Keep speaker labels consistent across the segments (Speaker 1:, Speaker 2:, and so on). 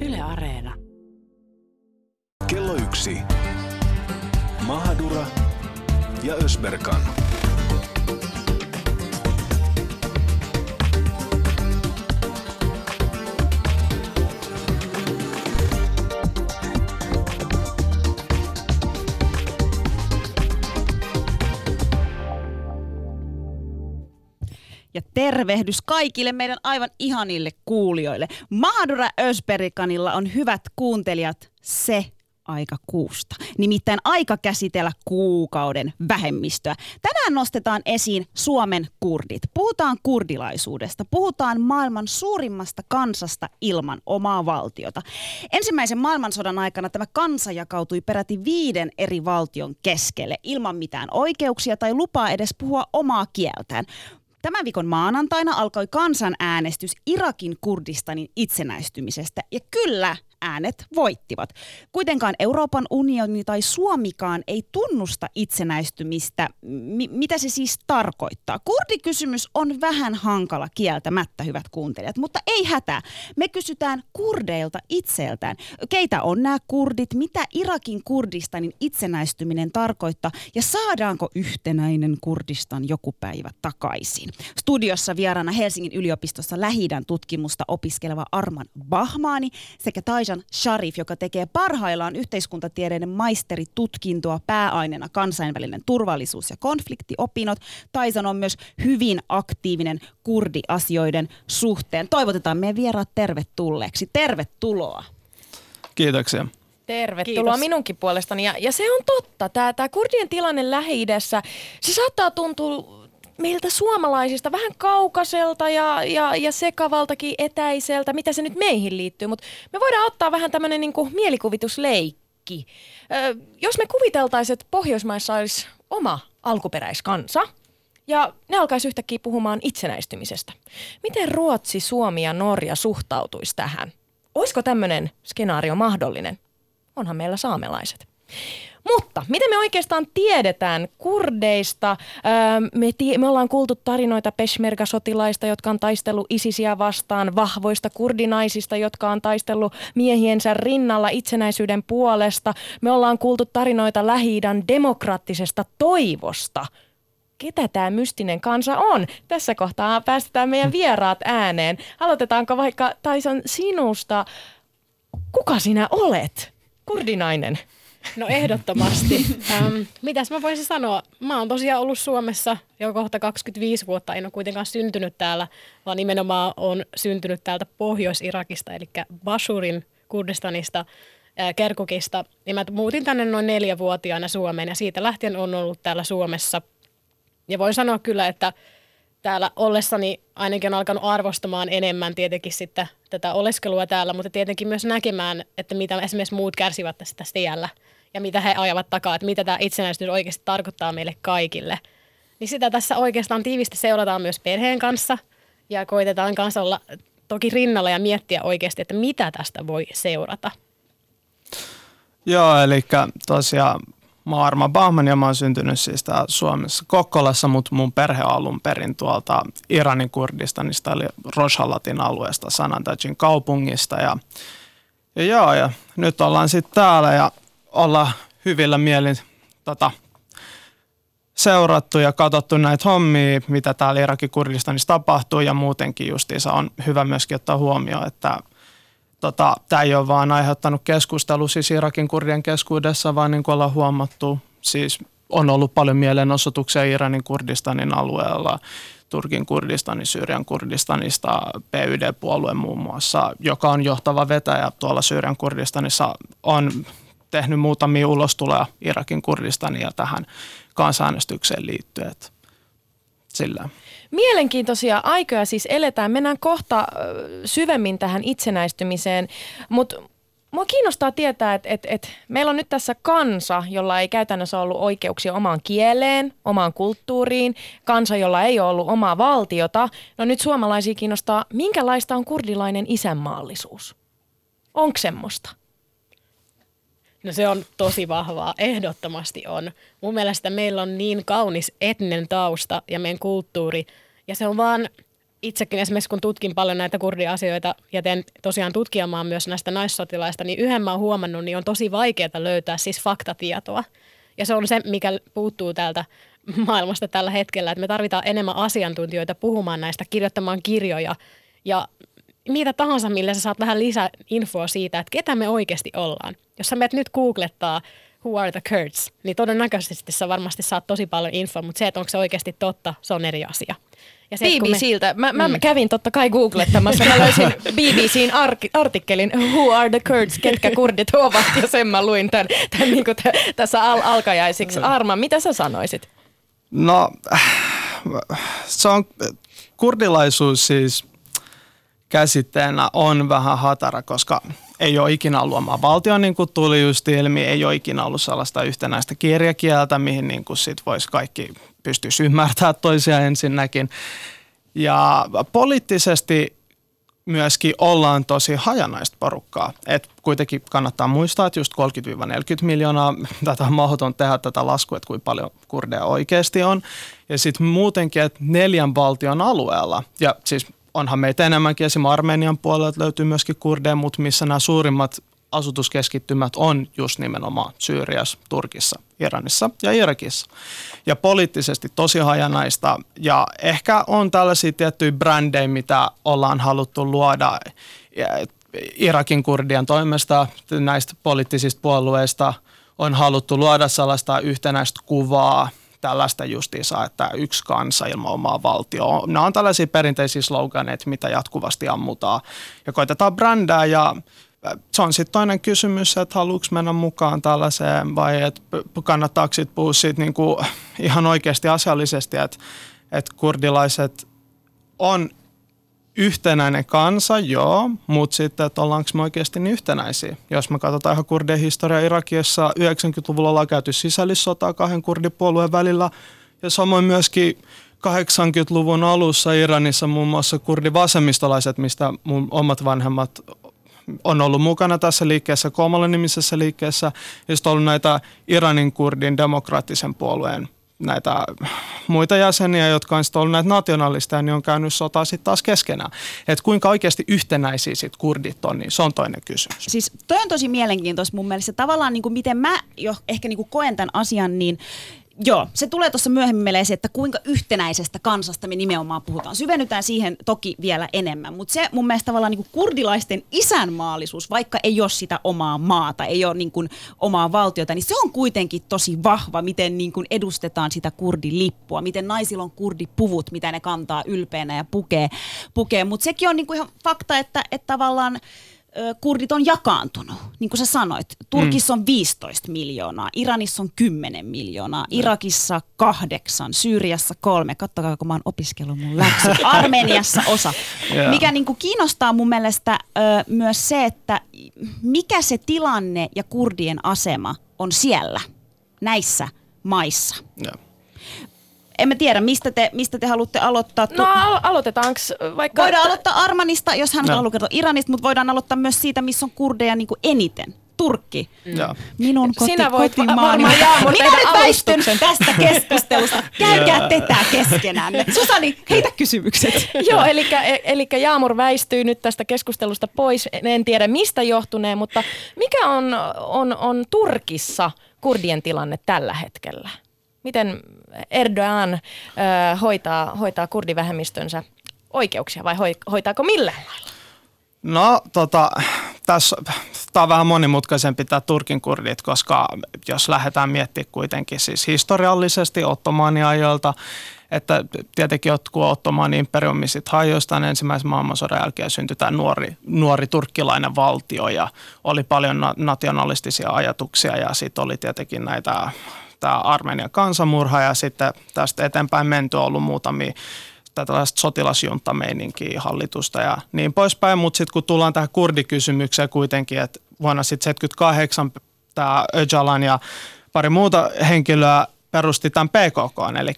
Speaker 1: Yle Areena.
Speaker 2: Kello yksi. Mahadura ja Ösberkan.
Speaker 3: Tervehdys kaikille meidän aivan ihanille kuulijoille. Mahadura Ösberikanilla on hyvät kuuntelijat se aika kuusta. Nimittäin aika käsitellä kuukauden vähemmistöä. Tänään nostetaan esiin Suomen kurdit. Puhutaan kurdilaisuudesta. Puhutaan maailman suurimmasta kansasta ilman omaa valtiota. Ensimmäisen maailmansodan aikana tämä kansa jakautui peräti viiden eri valtion keskelle ilman mitään oikeuksia tai lupaa edes puhua omaa kieltään. Tämän viikon maanantaina alkoi kansanäänestys Irakin Kurdistanin itsenäistymisestä. Ja kyllä, äänet voittivat. Kuitenkaan Euroopan unioni tai Suomikaan ei tunnusta itsenäistymistä. M- mitä se siis tarkoittaa? Kurdikysymys on vähän hankala kieltämättä, hyvät kuuntelijat, mutta ei hätää. Me kysytään kurdeilta itseltään. Keitä on nämä kurdit? Mitä Irakin Kurdistanin itsenäistyminen tarkoittaa? Ja saadaanko yhtenäinen Kurdistan joku päivä takaisin? Studiossa vieraana Helsingin yliopistossa lähidän tutkimusta opiskeleva Arman Bahmani sekä Taijan Sharif, joka tekee parhaillaan yhteiskuntatieteiden maisteritutkintoa pääaineena kansainvälinen turvallisuus ja konfliktiopinnot. Taisan on myös hyvin aktiivinen kurdiasioiden suhteen. Toivotetaan meidän vieraat tervetulleeksi. Tervetuloa.
Speaker 4: Kiitoksia.
Speaker 5: Tervetuloa
Speaker 3: Kiitos.
Speaker 5: minunkin puolestani. Ja, ja se on totta, tämä, tämä kurdien tilanne Lähi-idässä, se saattaa tuntua meiltä suomalaisista vähän kaukaiselta ja, ja, ja sekavaltakin etäiseltä, mitä se nyt meihin liittyy, mutta me voidaan ottaa vähän tämmöinen niin mielikuvitusleikki. Ö, jos me kuviteltaisiin, että Pohjoismaissa olisi oma alkuperäiskansa, ja ne alkaisi yhtäkkiä puhumaan itsenäistymisestä. Miten Ruotsi, Suomi ja Norja suhtautuisi tähän? Olisiko tämmöinen skenaario mahdollinen? Onhan meillä saamelaiset. Mutta miten me oikeastaan tiedetään kurdeista? Öö, me, tie, me ollaan kuultu tarinoita peshmerga-sotilaista, jotka on taistellut isisiä vastaan, vahvoista kurdinaisista, jotka on taistellut miehiensä rinnalla itsenäisyyden puolesta. Me ollaan kuultu tarinoita lähi demokraattisesta toivosta. Ketä tämä mystinen kansa on? Tässä kohtaa päästetään meidän vieraat ääneen. Aloitetaanko vaikka Tyson sinusta? Kuka sinä olet? Kurdinainen.
Speaker 1: No ehdottomasti. ähm, mitäs mä voisin sanoa? Mä oon tosiaan ollut Suomessa jo kohta 25 vuotta. En ole kuitenkaan syntynyt täällä, vaan nimenomaan on syntynyt täältä Pohjois-Irakista, eli Bashurin Kurdistanista, äh, Kerkukista. Ja mä muutin tänne noin neljävuotiaana Suomeen ja siitä lähtien on ollut täällä Suomessa. Ja voin sanoa kyllä, että täällä ollessani ainakin on alkanut arvostamaan enemmän tietenkin sitten tätä oleskelua täällä, mutta tietenkin myös näkemään, että mitä esimerkiksi muut kärsivät tästä, tiellä ja mitä he ajavat takaa, että mitä tämä itsenäisyys oikeasti tarkoittaa meille kaikille. Niin sitä tässä oikeastaan tiivisti seurataan myös perheen kanssa ja koitetaan kanssa olla toki rinnalla ja miettiä oikeasti, että mitä tästä voi seurata.
Speaker 4: Joo, eli tosiaan mä oon Arma Bahman ja mä oon syntynyt siis Suomessa Kokkolassa, mutta mun perhe on alun perin tuolta Iranin Kurdistanista eli Rojhalatin alueesta Sanandajin kaupungista. Ja, ja joo, ja nyt ollaan sitten täällä ja ollaan hyvillä mielin tota, seurattu ja katsottu näitä hommia, mitä täällä Irakin Kurdistanissa tapahtuu ja muutenkin justiinsa on hyvä myöskin ottaa huomioon, että tota, tämä ei ole vaan aiheuttanut keskustelua siis Irakin kurdien keskuudessa, vaan niin kuin ollaan huomattu, siis on ollut paljon mielenosoituksia Iranin Kurdistanin alueella, Turkin Kurdistanin, Syyrian Kurdistanista, PYD-puolue muun muassa, joka on johtava vetäjä tuolla Syyrian Kurdistanissa, on tehnyt muutamia ulostuloja Irakin Kurdistania tähän kansanäänestykseen liittyen. Sillä.
Speaker 5: Mielenkiintoisia aikoja siis eletään. Mennään kohta syvemmin tähän itsenäistymiseen, mutta mua kiinnostaa tietää, että et, et meillä on nyt tässä kansa, jolla ei käytännössä ollut oikeuksia omaan kieleen, omaan kulttuuriin, kansa, jolla ei ole ollut omaa valtiota. No nyt suomalaisia kiinnostaa, minkälaista on kurdilainen isänmaallisuus? Onko semmoista?
Speaker 1: No se on tosi vahvaa, ehdottomasti on. Mun mielestä meillä on niin kaunis etninen tausta ja meidän kulttuuri, ja se on vaan itsekin esimerkiksi kun tutkin paljon näitä kurdiasioita ja teen tosiaan tutkimaan myös näistä naissotilaista, niin yhden mä oon huomannut, niin on tosi vaikeaa löytää siis faktatietoa. Ja se on se, mikä puuttuu täältä maailmasta tällä hetkellä, että me tarvitaan enemmän asiantuntijoita puhumaan näistä, kirjoittamaan kirjoja ja mitä tahansa, millä sä saat vähän lisää infoa siitä, että ketä me oikeasti ollaan. Jos sä menet nyt googlettaa Who are the Kurds, niin todennäköisesti sä varmasti saat tosi paljon infoa, mutta se, että onko se oikeasti totta, se on eri asia.
Speaker 5: Ja se, BBCltä. Mä, mä mm. kävin totta kai googlettamassa. Mä löysin BBCin ar- artikkelin Who are the Kurds, ketkä kurdit ovat. Ja sen mä luin tämän, tämän niin t- tässä al- alkajaisiksi. Arma, mitä sä sanoisit?
Speaker 4: No, se on, kurdilaisuus siis käsitteenä on vähän hatara, koska ei ole ikinä ollut omaa valtio, niin kuin tuli just ilmi, ei ole ikinä ollut sellaista yhtenäistä kirjakieltä, mihin niin kuin sit voisi kaikki pystyä ymmärtämään toisia ensinnäkin. Ja poliittisesti myöskin ollaan tosi hajanaista porukkaa. Et kuitenkin kannattaa muistaa, että just 30-40 miljoonaa, tätä on mahdoton tehdä tätä laskua, että kuinka paljon kurdeja oikeasti on. Ja sitten muutenkin, että neljän valtion alueella, ja siis onhan meitä enemmänkin, esimerkiksi Armenian puolelta löytyy myöskin kurdeja, mutta missä nämä suurimmat asutuskeskittymät on just nimenomaan Syyriassa, Turkissa, Iranissa ja Irakissa. Ja poliittisesti tosi hajanaista ja ehkä on tällaisia tiettyjä brändejä, mitä ollaan haluttu luoda Irakin kurdien toimesta näistä poliittisista puolueista on haluttu luoda sellaista yhtenäistä kuvaa tällaista justiinsa, että yksi kansa ilman omaa valtioa. Nämä on tällaisia perinteisiä sloganeita, mitä jatkuvasti ammutaan ja koitetaan brändää ja se on sitten toinen kysymys, että haluatko mennä mukaan tällaiseen vai että kannattaako sitten puhua siitä niin kuin ihan oikeasti asiallisesti, että, että kurdilaiset on yhtenäinen kansa, joo, mutta sitten, että ollaanko me oikeasti niin yhtenäisiä. Jos me katsotaan ihan kurdien historiaa Irakiassa, 90-luvulla ollaan käyty sisällissotaa kahden kurdipuolueen välillä ja samoin myöskin 80-luvun alussa Iranissa muun muassa kurdivasemmistolaiset, mistä mun omat vanhemmat on ollut mukana tässä liikkeessä, Komalla nimisessä liikkeessä, ja sitten on ollut näitä Iranin kurdin demokraattisen puolueen näitä muita jäseniä, jotka on sitten ollut näitä nationalisteja, niin on käynyt sotaa sitten taas keskenään. Että kuinka oikeasti yhtenäisiä sitten kurdit on, niin se on toinen kysymys.
Speaker 3: Siis toi on tosi mielenkiintoista mun mielestä. Tavallaan niin kuin miten mä jo ehkä niin kuin koen tämän asian, niin Joo, se tulee tuossa myöhemmin meille esiin, että kuinka yhtenäisestä kansasta me nimenomaan puhutaan. Syvennytään siihen toki vielä enemmän, mutta se mun mielestä tavallaan niin kurdilaisten isänmaallisuus, vaikka ei ole sitä omaa maata, ei ole niin kuin omaa valtiota, niin se on kuitenkin tosi vahva, miten niin kuin edustetaan sitä kurdilippua, miten naisilla on kurdipuvut, mitä ne kantaa ylpeänä ja pukee. pukee. Mutta sekin on niin kuin ihan fakta, että, että tavallaan kurdit on jakaantunut. Niin kuin sä sanoit, Turkissa on 15 miljoonaa, Iranissa on 10 miljoonaa, Irakissa kahdeksan, Syyriassa kolme. Kattokaa, kun mä oon opiskellut mun läksy. Armeniassa osa. Mikä niin kuin kiinnostaa mun mielestä ö, myös se, että mikä se tilanne ja kurdien asema on siellä, näissä maissa. Yeah en mä tiedä, mistä te, mistä te haluatte aloittaa.
Speaker 5: No al- aloitetaanko vaikka...
Speaker 3: Voidaan aloittaa Armanista, jos hän no. haluaa kertoa Iranista, mutta voidaan aloittaa myös siitä, missä on kurdeja niin kuin eniten. Turkki. Mm. Minun koti,
Speaker 5: Sinä voit
Speaker 3: kotimaani.
Speaker 5: Va- varmaan
Speaker 3: Minä nyt väistyn tästä keskustelusta. Käykää tätä keskenään. Susani, heitä kysymykset.
Speaker 5: Joo, eli, eli Jaamur väistyy nyt tästä keskustelusta pois. En tiedä mistä johtuneen, mutta mikä on, on, on Turkissa kurdien tilanne tällä hetkellä? Miten Erdogan äh, hoitaa, hoitaa kurdivähemmistönsä oikeuksia vai hoitaako millään lailla?
Speaker 4: No tota, tässä tämä on vähän monimutkaisempi tämä Turkin kurdit, koska jos lähdetään miettimään kuitenkin siis historiallisesti ottomaaniajoilta, että tietenkin kun Ottomaan imperiumi sitten hajosi ensimmäisen maailmansodan jälkeen syntyi tämä nuori, nuori turkkilainen valtio ja oli paljon nationalistisia ajatuksia ja sitten oli tietenkin näitä tämä Armenian kansanmurha ja sitten tästä eteenpäin menty on ollut muutamia tällaista sotilasjuntameininkiä hallitusta ja niin poispäin. Mutta sitten kun tullaan tähän kurdikysymykseen kuitenkin, että vuonna sitten 78 tämä Öcalan ja pari muuta henkilöä perusti tämän PKK, eli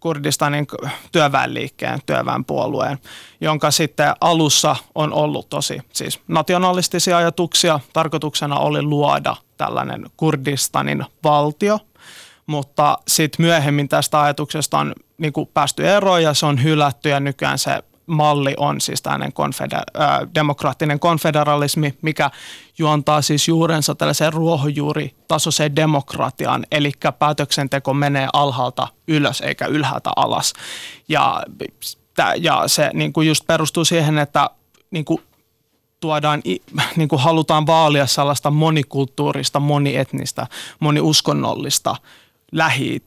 Speaker 4: Kurdistanin työväenliikkeen, työväenpuolueen, jonka sitten alussa on ollut tosi siis nationalistisia ajatuksia. Tarkoituksena oli luoda tällainen Kurdistanin valtio – mutta sitten myöhemmin tästä ajatuksesta on niin kuin päästy eroon ja se on hylätty ja nykyään se malli on siis tällainen konfeder- äh, demokraattinen konfederalismi, mikä juontaa siis juurensa tällaiseen ruohonjuuritasoiseen demokratiaan, eli päätöksenteko menee alhaalta ylös eikä ylhäältä alas. Ja, ja se niin kuin just perustuu siihen, että niin kuin tuodaan, niin kuin halutaan vaalia sellaista monikulttuurista, monietnistä, moniuskonnollista lähi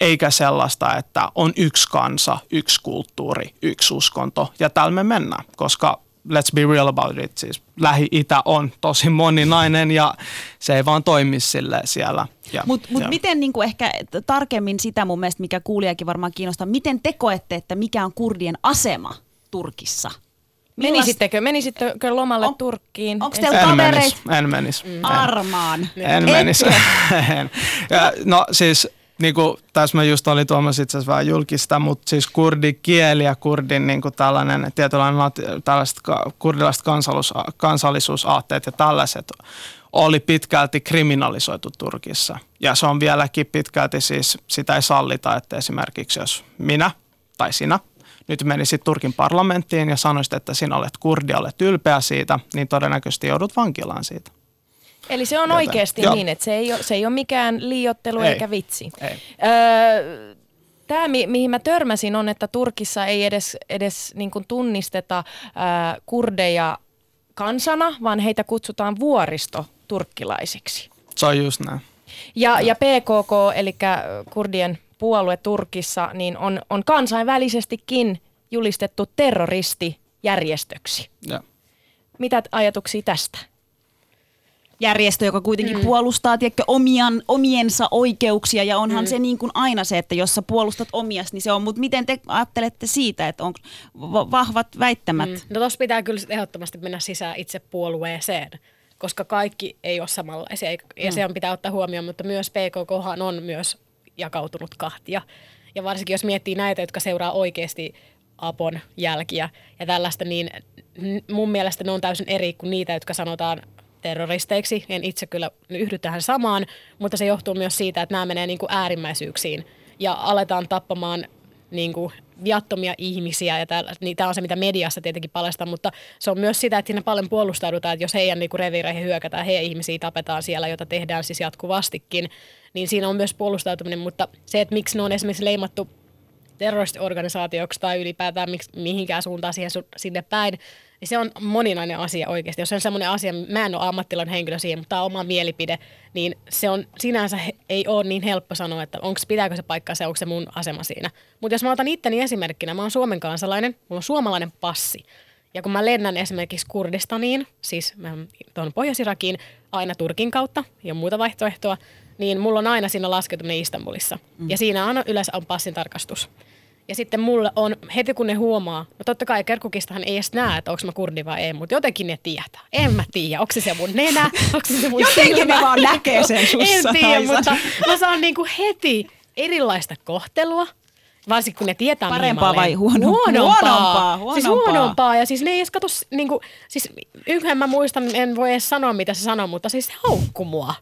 Speaker 4: eikä sellaista, että on yksi kansa, yksi kulttuuri, yksi uskonto. Ja täällä me mennään, koska let's be real about it, siis Lähi-Itä on tosi moninainen ja se ei vaan toimi sille siellä.
Speaker 3: Mutta mut miten niin kuin ehkä tarkemmin sitä mun mielestä, mikä kuulijakin varmaan kiinnostaa, miten te koette, että mikä on kurdien asema Turkissa?
Speaker 5: Menisittekö, menisittekö lomalle on, Turkkiin?
Speaker 3: Onko teillä en
Speaker 4: menis, en menis.
Speaker 3: Mm. Armaan.
Speaker 4: En menis. en. Ja, no siis niin kuin, tässä mä just olin tuomassa itse asiassa vähän julkista, mutta siis kurdikieli ja kurdin niin kuin tällainen tietynlainen tällaiset kurdilaiset kansallisuus, kansallisuusaatteet ja tällaiset oli pitkälti kriminalisoitu Turkissa. Ja se on vieläkin pitkälti siis, sitä ei sallita, että esimerkiksi jos minä tai sinä – nyt menisit Turkin parlamenttiin ja sanoisit, että sinä olet kurdi, olet ylpeä siitä, niin todennäköisesti joudut vankilaan siitä.
Speaker 5: Eli se on Joten, oikeasti jo. niin, että se ei ole, se ei ole mikään liiottelu ei. eikä vitsi.
Speaker 4: Ei.
Speaker 5: Öö, Tämä, mi- mihin mä törmäsin, on, että Turkissa ei edes, edes niin tunnisteta ää, kurdeja kansana, vaan heitä kutsutaan vuoristo turkkilaisiksi.
Speaker 4: Se on just näin.
Speaker 5: Ja, ja PKK, eli kurdien puolue Turkissa niin on, on kansainvälisestikin julistettu terroristijärjestöksi.
Speaker 4: Ja.
Speaker 5: Mitä ajatuksia tästä?
Speaker 3: järjestö, joka kuitenkin mm. puolustaa tiedätkö, omian, omiensa oikeuksia ja onhan mm. se niin kuin aina se, että jos sä puolustat omias, niin se on. Mutta miten te ajattelette siitä, että on vahvat väittämät? Mm.
Speaker 1: No tuossa pitää kyllä ehdottomasti mennä sisään itse puolueeseen, koska kaikki ei ole samanlaisia ja mm. se on pitää ottaa huomioon, mutta myös PKK on myös jakautunut kahtia. Ja varsinkin jos miettii näitä, jotka seuraa oikeasti Apon jälkiä ja tällaista, niin mun mielestä ne on täysin eri kuin niitä, jotka sanotaan terroristeiksi. En itse kyllä yhdy tähän samaan, mutta se johtuu myös siitä, että nämä menee niin kuin äärimmäisyyksiin ja aletaan tappamaan niin kuin viattomia ihmisiä, ja tämä, niin tämä on se, mitä mediassa tietenkin paljastaa, mutta se on myös sitä, että siinä paljon puolustaudutaan, että jos heidän niin reviireihin hyökätään, heidän ihmisiä tapetaan siellä, jota tehdään siis jatkuvastikin, niin siinä on myös puolustautuminen, mutta se, että miksi ne on esimerkiksi leimattu terroristiorganisaatioksi tai ylipäätään miksi, mihinkään suuntaan siihen, sinne päin, niin se on moninainen asia oikeasti. Jos se on semmoinen asia, mä en ole ammattilainen henkilö siihen, mutta tämä on oma mielipide, niin se on sinänsä ei ole niin helppo sanoa, että onko, pitääkö se paikkaa se, onko se mun asema siinä. Mutta jos mä otan itteni esimerkkinä, mä oon Suomen kansalainen, mulla on suomalainen passi. Ja kun mä lennän esimerkiksi Kurdistaniin, siis tuon Pohjois-Irakiin, aina Turkin kautta ja muuta vaihtoehtoa, niin mulla on aina siinä laskeutuminen Istanbulissa. Mm. Ja siinä aina yleensä on passin tarkastus. Ja sitten mulle on, heti kun ne huomaa, no totta kai Kerkukistahan ei edes näe, että onko mä kurdi vai ei, mutta jotenkin ne tietää. En mä tiedä, onko se mun nenä, onko se mun
Speaker 3: Jotenkin silmä. ne vaan näkee sen sussa.
Speaker 1: en tiedä, mutta mä saan niinku heti erilaista kohtelua. Varsinkin kun ne tietää,
Speaker 3: Parempaa vai huono,
Speaker 1: huonompaa? Huonompaa, huonompaa. Siis huonompaa. Ja siis ne ei edes katso, niinku, siis yhden mä muistan, en voi edes sanoa mitä se sanoo, mutta siis se haukku mua.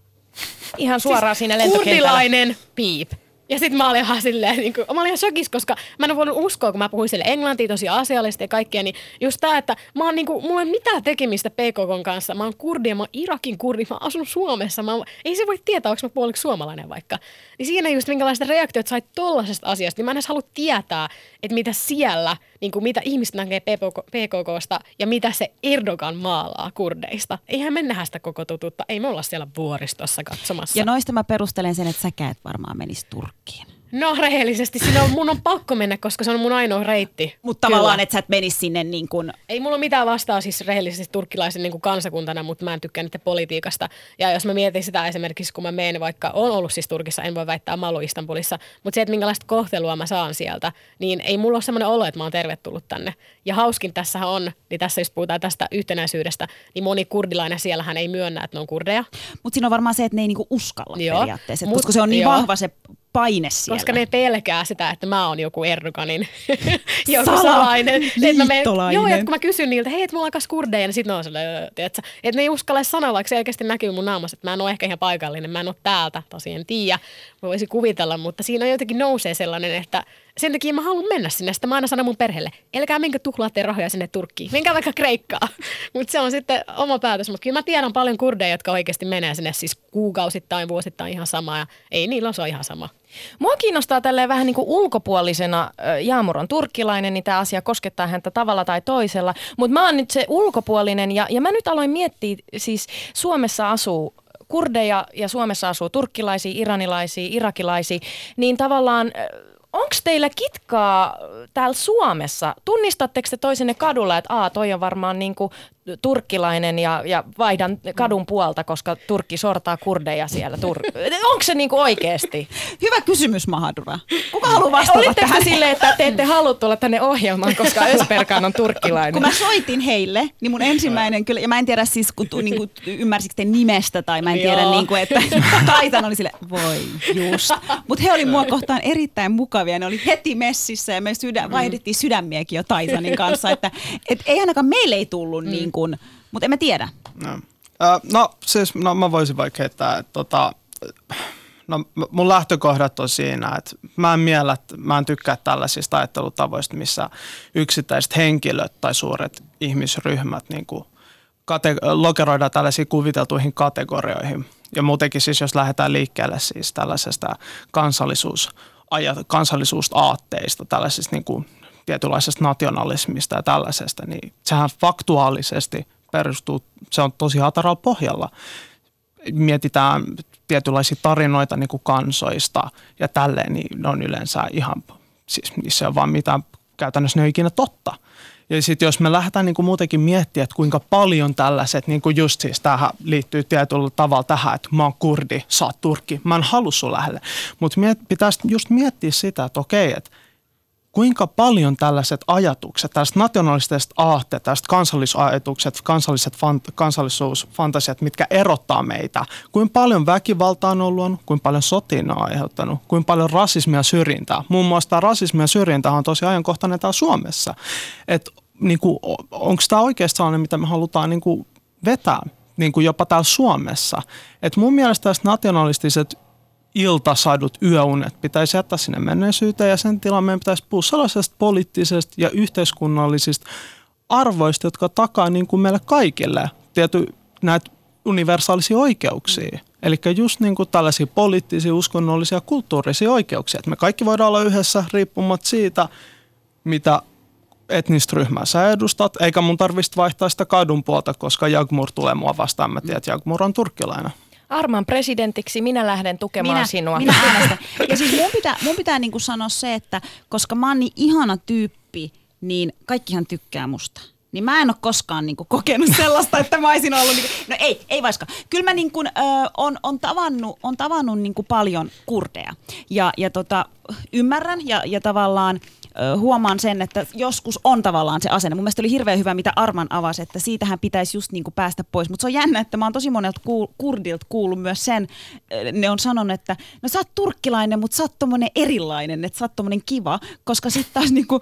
Speaker 5: Ihan suoraan siis siinä lentokentällä.
Speaker 1: Kurdilainen piip. Ja sitten mä olin ihan silleen, niin kuin, mä olin ihan shokis, koska mä en voinut uskoa, kun mä puhuin sille englantia tosi asiallisesti ja kaikkea, niin just tää, että mä oon niinku, mulla ei ole mitään tekemistä PKK kanssa. Mä oon kurdi ja mä oon Irakin kurdi, mä asun Suomessa. Mä oon, ei se voi tietää, onko mä puoliksi suomalainen vaikka. Niin siinä just minkälaista reaktiot sait tollasesta asiasta, niin mä en edes halua tietää, että mitä siellä, niin kuin mitä ihmiset näkee PKK, PKKsta ja mitä se Erdogan maalaa kurdeista. Eihän me nähdä sitä koko tututta, ei me olla siellä vuoristossa katsomassa.
Speaker 3: Ja noista mä perustelen sen, että sä et varmaan menisi Turkkiin.
Speaker 1: No rehellisesti, siinä on, mun on pakko mennä, koska se on mun ainoa reitti.
Speaker 3: Mutta tavallaan, että sä et menisi sinne niin kuin...
Speaker 1: Ei mulla ole mitään vastaa siis rehellisesti turkkilaisen niin kuin kansakuntana, mutta mä en tykkää niitä politiikasta. Ja jos mä mietin sitä esimerkiksi, kun mä menen vaikka, on ollut siis Turkissa, en voi väittää, mä ollut Istanbulissa, mutta se, että minkälaista kohtelua mä saan sieltä, niin ei mulla ole semmoinen olo, että mä oon tervetullut tänne. Ja hauskin tässä on, niin tässä jos puhutaan tästä yhtenäisyydestä, niin moni kurdilainen siellähän ei myönnä, että ne on kurdeja.
Speaker 3: Mutta siinä on varmaan se, että ne ei niinku uskalla Joo. periaatteessa, mut, koska se on niin joo. vahva se paine siellä.
Speaker 1: Koska ne pelkää sitä, että mä oon joku Erdoganin joku salainen.
Speaker 3: Liittolainen.
Speaker 1: joo, että kun mä kysyn niiltä, hei, että mulla on kas kurdeja, niin sitten ne on silleen, että ne ei uskalla sanoa, vaikka selkeästi näkyy mun naamassa, että mä en ole ehkä ihan paikallinen, mä en ole täältä, tosiaan tiedä, voisi kuvitella, mutta siinä jotenkin nousee sellainen, että sen takia mä haluan mennä sinne. Sitten mä aina sanon mun perheelle, älkää minkä tuhlaatte rahoja sinne Turkkiin. Minkä vaikka Kreikkaa. Mutta se on sitten oma päätös. Mutta kyllä mä tiedän paljon kurdeja, jotka oikeasti menee sinne siis kuukausittain, vuosittain ihan sama. Ja ei niillä se on ihan sama.
Speaker 5: Mua kiinnostaa tälleen vähän niin kuin ulkopuolisena, ö, Jaamur on turkkilainen, niin tämä asia koskettaa häntä tavalla tai toisella. Mutta mä oon nyt se ulkopuolinen ja, ja mä nyt aloin miettiä, siis Suomessa asuu kurdeja ja Suomessa asuu turkkilaisia, iranilaisia, irakilaisia, niin tavallaan onko teillä kitkaa täällä Suomessa? Tunnistatteko te toisenne kadulla, että aa, toi on varmaan niinku turkkilainen ja, ja vaihdan kadun puolta, koska Turkki sortaa kurdeja siellä. Tur- onko se niinku oikeasti?
Speaker 3: Hyvä kysymys, Mahadura. Kuka haluaa vastata
Speaker 5: Olitteko
Speaker 3: tähän?
Speaker 5: te silleen, että te ette halua tulla tänne ohjelmaan, koska Ösperkan on turkkilainen?
Speaker 3: Kun mä soitin heille, niin mun ensimmäinen kyllä, ja mä en tiedä siis, kun tu, niin kuin, ymmärsikö te nimestä tai mä en tiedä,
Speaker 1: Joo.
Speaker 3: niin kuin, että Taitan oli sille, voi just. Mutta he oli mua kohtaan erittäin mukavia, ne oli heti messissä ja me sydän, vaihdettiin sydämiäkin jo Taitanin kanssa, että et ei ainakaan meille ei tullut niin kuin, mutta en mä tiedä.
Speaker 4: No. Ö, no siis no, mä voisin vaikka heittää, että tota, no, mun lähtökohdat on siinä, että mä en miellä, mä en tykkää tällaisista ajattelutavoista, missä yksittäiset henkilöt tai suuret ihmisryhmät niin kuin kate- lokeroidaan tällaisiin kuviteltuihin kategorioihin. Ja muutenkin siis, jos lähdetään liikkeelle siis tällaisesta kansallisuus, kansallisuusaatteista, tällaisesta niin kuin tietynlaisesta nationalismista ja tällaisesta, niin sehän faktuaalisesti perustuu, se on tosi hataralla pohjalla. Mietitään tietynlaisia tarinoita niin kuin kansoista ja tälleen, niin ne on yleensä ihan, siis niissä ole vaan mitään, käytännössä ne ole ikinä totta. Ja sitten jos me lähdetään niin kuin muutenkin miettimään, että kuinka paljon tällaiset, niin kuin just siis tähän liittyy tietyllä tavalla tähän, että mä oon kurdi, sä oot turkki, mä en halua sun lähelle. Mutta pitäisi just miettiä sitä, että okei, että kuinka paljon tällaiset ajatukset, tällaiset nationalistiset aatteet, tällaiset kansallisajatukset, kansalliset fant- kansallisuusfantasiat, mitkä erottaa meitä, kuinka paljon väkivaltaa on ollut, kuinka paljon sotia ne on aiheuttanut, kuinka paljon rasismia ja syrjintää. Muun muassa tämä rasismi ja syrjintä on tosi ajankohtainen täällä Suomessa. Niin onko tämä oikeasti sellainen, mitä me halutaan niin kuin vetää niin kuin jopa täällä Suomessa. Et mun mielestä tällaiset nationalistiset iltasadut, yöunet pitäisi jättää sinne menneisyyteen ja sen tilaan meidän pitäisi puhua sellaisesta poliittisesta ja yhteiskunnallisista arvoista, jotka takaa niin kuin meille kaikille tiety, näitä universaalisia oikeuksia. Eli just niin kuin tällaisia poliittisia, uskonnollisia ja kulttuurisia oikeuksia. Että me kaikki voidaan olla yhdessä riippumatta siitä, mitä etnistä ryhmää sä edustat, eikä mun tarvitsisi vaihtaa sitä kadun puolta, koska Jagmur tulee mua vastaan. Mä tiedän, että Jagmur on turkkilainen.
Speaker 5: Arman presidentiksi minä lähden tukemaan
Speaker 3: minä,
Speaker 5: sinua.
Speaker 3: Minä äänestä. Ja siis mun pitää, mun pitää niinku sanoa se, että koska mä oon niin ihana tyyppi, niin kaikkihan tykkää musta. Niin mä en ole koskaan niinku kokenut sellaista, että mä olisin ollut, niinku, no ei, ei vaiska. Kyllä mä niinku, ö, on, on tavannut, on tavannut niinku paljon kurdeja. Ja, ja tota, ymmärrän ja, ja tavallaan huomaan sen, että joskus on tavallaan se asenne. Mun mielestä oli hirveän hyvä, mitä Arman avasi, että siitähän pitäisi just niinku päästä pois. Mutta se on jännä, että mä oon tosi monelta kuul- kurdilta kuullut myös sen, ne on sanonut, että no sä oot turkkilainen, mutta sä oot tommonen erilainen, että sä oot tommonen kiva, koska sitten taas niinku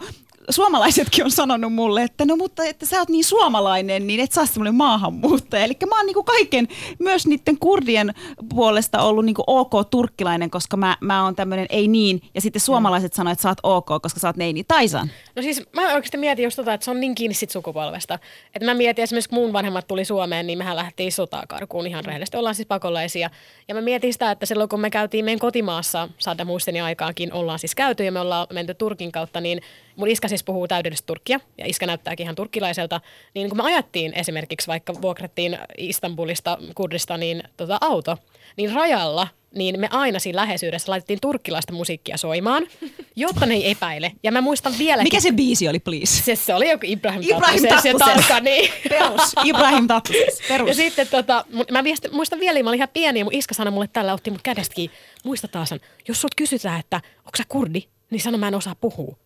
Speaker 3: suomalaisetkin on sanonut mulle, että no mutta että sä oot niin suomalainen, niin et saa semmoinen maahanmuuttaja. Eli mä oon niinku kaiken, myös niiden kurdien puolesta ollut niinku ok turkkilainen, koska mä, mä oon tämmöinen ei niin. Ja sitten suomalaiset sanoo, että sä oot ok, koska sä oot neini. Taisan.
Speaker 1: No siis mä oikeasti mietin just tota, että se on niin kiinni sit sukupolvesta. Että mä mietin esimerkiksi, kun mun vanhemmat tuli Suomeen, niin mehän lähdettiin sotaa karkuun ihan rehellisesti. Ollaan siis pakolaisia. Ja mä mietin sitä, että silloin kun me käytiin meidän kotimaassa Saddam Husseinin aikaankin, ollaan siis käyty ja me ollaan menty Turkin kautta, niin mun iskä siis puhuu täydellistä turkkia ja iskä näyttääkin ihan turkkilaiselta. Niin kun me ajattiin esimerkiksi, vaikka vuokrattiin Istanbulista Kurdistaniin tota auto, niin rajalla niin me aina siinä läheisyydessä laitettiin turkkilaista musiikkia soimaan, jotta ne ei epäile. Ja mä muistan vieläkin.
Speaker 3: Mikä se biisi oli, please?
Speaker 1: Se, se oli joku Ibrahim,
Speaker 3: Ibrahim
Speaker 1: Tatluses. Tarka, niin.
Speaker 3: Perus. Ibrahim Tatluses. Perus.
Speaker 1: Ja sitten tota, mä muistan vielä, mä olin ihan pieni ja mun iskä sanoi mulle tällä, otti mut kädestäkin. Muista taas, jos sut kysytään, että onko sä kurdi, niin sano mä en osaa puhua.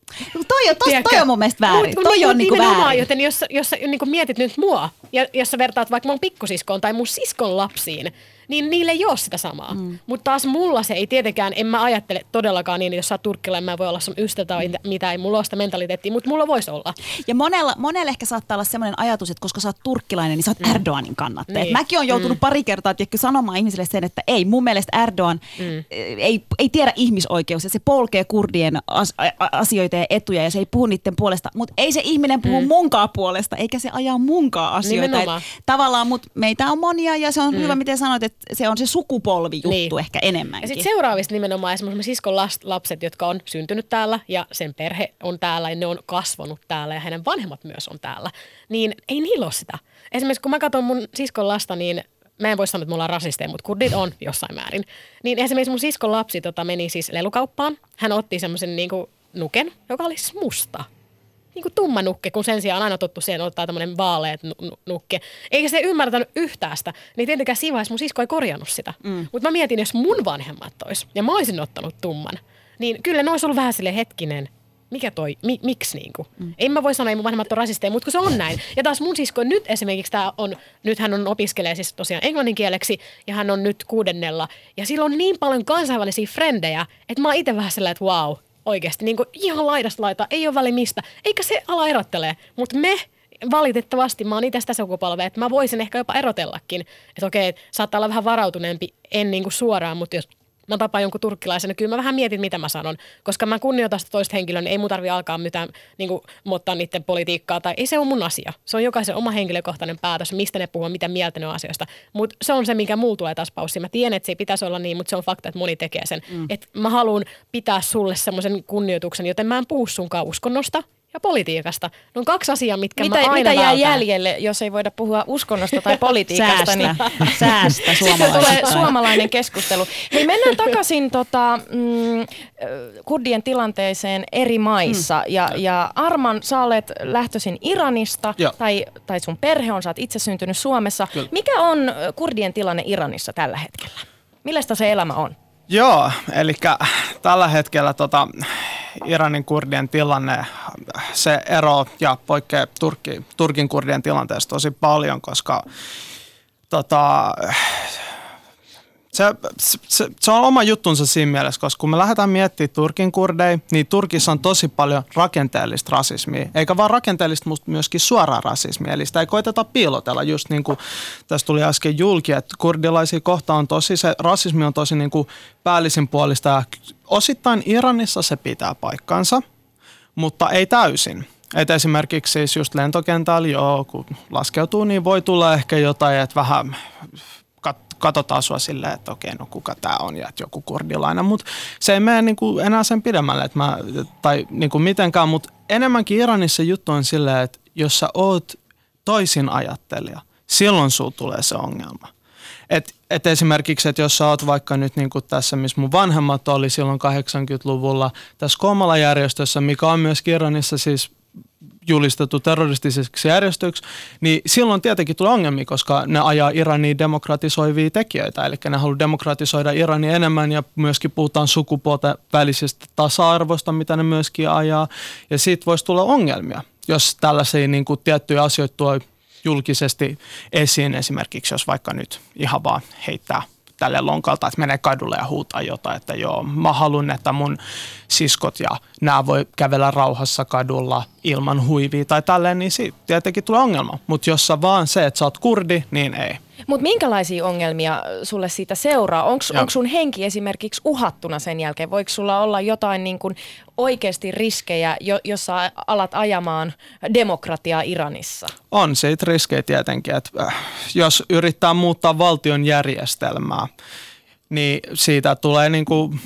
Speaker 3: Toi on, tos, toi on mun mielestä väärin.
Speaker 1: Mut-
Speaker 3: toi on niinku väärin.
Speaker 1: Joten jos, jos niin mietit nyt mua, ja jos sä vertaat vaikka mun pikkusiskoon tai mun siskon lapsiin, niin niille ei ole sitä samaa. Mm. Mutta taas mulla se ei tietenkään, en mä ajattele todellakaan niin, että jos sä oot turkkilainen, mä voi olla sun ystävä tai mitä, ei mulla ole sitä mentaliteettia, mutta mulla voisi olla.
Speaker 3: Ja monella, monella ehkä saattaa olla sellainen ajatus, että koska sä oot turkkilainen, niin sä oot Erdoganin kannattaja.
Speaker 1: Niin.
Speaker 3: Mäkin olen joutunut mm. pari kertaa tiedätkö, sanomaan ihmisille sen, että ei, mun mielestä Erdogan mm. ei, ei tiedä ihmisoikeuksia. Se polkee kurdien as, asioita ja etuja ja se ei puhu niiden puolesta. Mutta ei se ihminen puhu mm. munkaan puolesta, eikä se ajaa munkaan asioita.
Speaker 1: Nimenomaan.
Speaker 3: Et tavallaan, mutta meitä on monia ja se on mm. hyvä, miten sanoit, että se on se sukupolvijuttu
Speaker 1: Niin.
Speaker 3: ehkä enemmänkin.
Speaker 1: Ja sitten seuraavista nimenomaan esimerkiksi mun siskon last, lapset, jotka on syntynyt täällä ja sen perhe on täällä ja ne on kasvanut täällä ja hänen vanhemmat myös on täällä, niin ei niillä ole sitä. Esimerkiksi kun mä katson mun siskon lasta, niin mä en voi sanoa, että me ollaan rasisteja, mutta kurdit on jossain määrin. Niin esimerkiksi mun siskon lapsi tota, meni siis lelukauppaan. Hän otti semmoisen niinku nuken, joka oli musta. Niin kuin tumma nukke, kun sen sijaan on aina tottu siihen ottaa tämmöinen vaaleet nu- nu- nukke. Eikä se ymmärtänyt yhtään sitä. Niin tietenkään siinä vaiheessa mun sisko ei korjannut sitä. Mm. Mutta mä mietin, jos mun vanhemmat tois ja mä olisin ottanut tumman, niin kyllä ne olisi ollut vähän sille hetkinen, mikä toi, mi, miksi niinku? Mm. En mä voi sanoa, että mun vanhemmat on rasisteja, mutta kun se on näin. Ja taas mun sisko nyt esimerkiksi tää on, nyt hän on opiskelee siis tosiaan englanninkieleksi ja hän on nyt kuudennella. Ja sillä on niin paljon kansainvälisiä frendejä, että mä oon itse vähän sellainen, että wow, oikeasti niin ihan laidasta laita, ei ole väli mistä. Eikä se ala erottelee, mutta me valitettavasti mä oon itse sitä sukupolvea, että mä voisin ehkä jopa erotellakin. Että okei, saattaa olla vähän varautuneempi, en niin kuin suoraan, mutta jos mä tapaan jonkun turkkilaisen, niin kyllä mä vähän mietin, mitä mä sanon. Koska mä kunnioitan sitä toista henkilöä, niin ei mun tarvi alkaa mitään niin kuin, muuttaa niiden politiikkaa. Tai ei se ole mun asia. Se on jokaisen oma henkilökohtainen päätös, mistä ne puhuu, mitä mieltä ne on asioista. Mutta se on se, mikä mulla tulee taas paussi. Mä tiedän, että se ei pitäisi olla niin, mutta se on fakta, että moni tekee sen. Mm. Että mä haluan pitää sulle semmoisen kunnioituksen, joten mä en puhu sunkaan uskonnosta ja politiikasta. Ne on kaksi asiaa, mitkä
Speaker 5: Mitä,
Speaker 1: mä aina
Speaker 5: mitä jää
Speaker 1: vältän.
Speaker 5: jäljelle, jos ei voida puhua uskonnosta tai politiikasta?
Speaker 3: Säästä.
Speaker 5: niin
Speaker 3: Säästä
Speaker 5: Sitten tulee suomalainen keskustelu. Hei, mennään takaisin tota, mm, kurdien tilanteeseen eri maissa. Mm. Ja, ja Arman, sä olet lähtöisin Iranista,
Speaker 4: Joo.
Speaker 5: tai, tai sun perhe on, sä oot itse syntynyt Suomessa.
Speaker 4: Kyllä.
Speaker 5: Mikä on kurdien tilanne Iranissa tällä hetkellä? Millaista se elämä on?
Speaker 4: Joo, eli tällä hetkellä tota, Iranin kurdien tilanne, se ero ja poikkeaa Turkin kurdien tilanteesta tosi paljon, koska tota, se, se, se on oma juttunsa siinä mielessä, koska kun me lähdetään miettimään Turkin kurdeja, niin Turkissa on tosi paljon rakenteellista rasismia. Eikä vaan rakenteellista, mutta myöskin suoraa rasismia. Eli sitä ei koeteta piilotella, just niin kuin tässä tuli äsken julki, että kurdilaisia kohtaan on tosi, se rasismi on tosi niin kuin päällisin puolista. Ja osittain Iranissa se pitää paikkansa, mutta ei täysin. Et esimerkiksi siis just lentokentällä, joo, kun laskeutuu, niin voi tulla ehkä jotain, että vähän katsotaan sua silleen, että okei, no kuka tämä on ja että joku kurdilainen, mutta se ei mene niinku enää sen pidemmälle, että mä, tai niinku mitenkään, mutta enemmänkin Iranissa juttu on silleen, että jos sä oot toisin ajattelija, silloin sulla tulee se ongelma. Et, et esimerkiksi, että jos sä oot vaikka nyt niin kuin tässä, missä mun vanhemmat oli silloin 80-luvulla tässä Komala-järjestössä, mikä on myös Iranissa siis julistettu terroristiseksi järjestöksi, niin silloin tietenkin tulee ongelmia, koska ne ajaa Iraniin demokratisoivia tekijöitä. Eli ne haluaa demokratisoida Irania enemmän ja myöskin puhutaan sukupuolten välisestä tasa-arvosta, mitä ne myöskin ajaa. Ja siitä voisi tulla ongelmia, jos tällaisia niin kuin, tiettyjä asioita tuo julkisesti esiin. Esimerkiksi jos vaikka nyt ihan vaan heittää tälle lonkalta, että menee kadulle ja huutaa jotain, että joo, mä haluan, että mun siskot ja nämä voi kävellä rauhassa kadulla ilman huivia tai tälleen, niin siitä tietenkin tulee ongelma. Mutta jos sä vaan se, että sä oot kurdi, niin ei.
Speaker 5: Mutta minkälaisia ongelmia sulle siitä seuraa? Onko sun henki esimerkiksi uhattuna sen jälkeen? Voiko sulla olla jotain niin kun oikeasti riskejä, jo, jos sä alat ajamaan demokratiaa Iranissa?
Speaker 4: On siitä riskejä tietenkin, että äh, jos yrittää muuttaa valtion järjestelmää, niin siitä tulee niin kuin,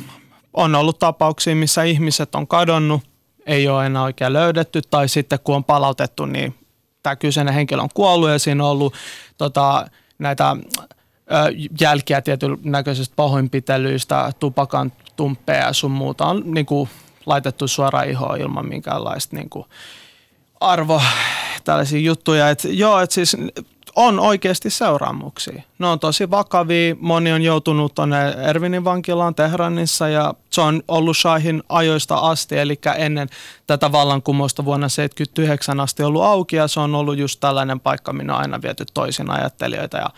Speaker 4: on ollut tapauksia, missä ihmiset on kadonnut, ei ole enää oikein löydetty, tai sitten kun on palautettu, niin tämä kyseinen henkilö on kuollut ja siinä on ollut tota, näitä jälkiä tietyn näköisistä pahoinpitelyistä, tupakan tumppeja ja sun muuta on niin kuin, laitettu suoraan ihoon ilman minkäänlaista niin kuin, arvo tällaisia juttuja. Et, joo, et siis on oikeasti seuraamuksia. Ne on tosi vakavia. Moni on joutunut tuonne Ervinin vankilaan Tehranissa ja se on ollut Shahin ajoista asti, eli ennen tätä vallankumousta vuonna 1979 asti ollut auki ja se on ollut just tällainen paikka, minne on aina viety toisin ajattelijoita ja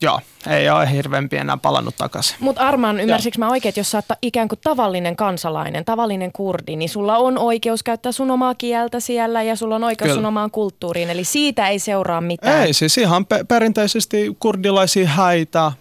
Speaker 4: Joo, ei ole hirveämpi enää palannut takaisin.
Speaker 5: Mutta Arman, ymmärsikö mä oikein, että jos sä oot ikään kuin tavallinen kansalainen, tavallinen kurdi, niin sulla on oikeus käyttää sun omaa kieltä siellä ja sulla on oikeus Kyllä. sun omaan kulttuuriin. Eli siitä ei seuraa mitään.
Speaker 4: Ei, siis ihan pe- perinteisesti kurdilaisia häitä,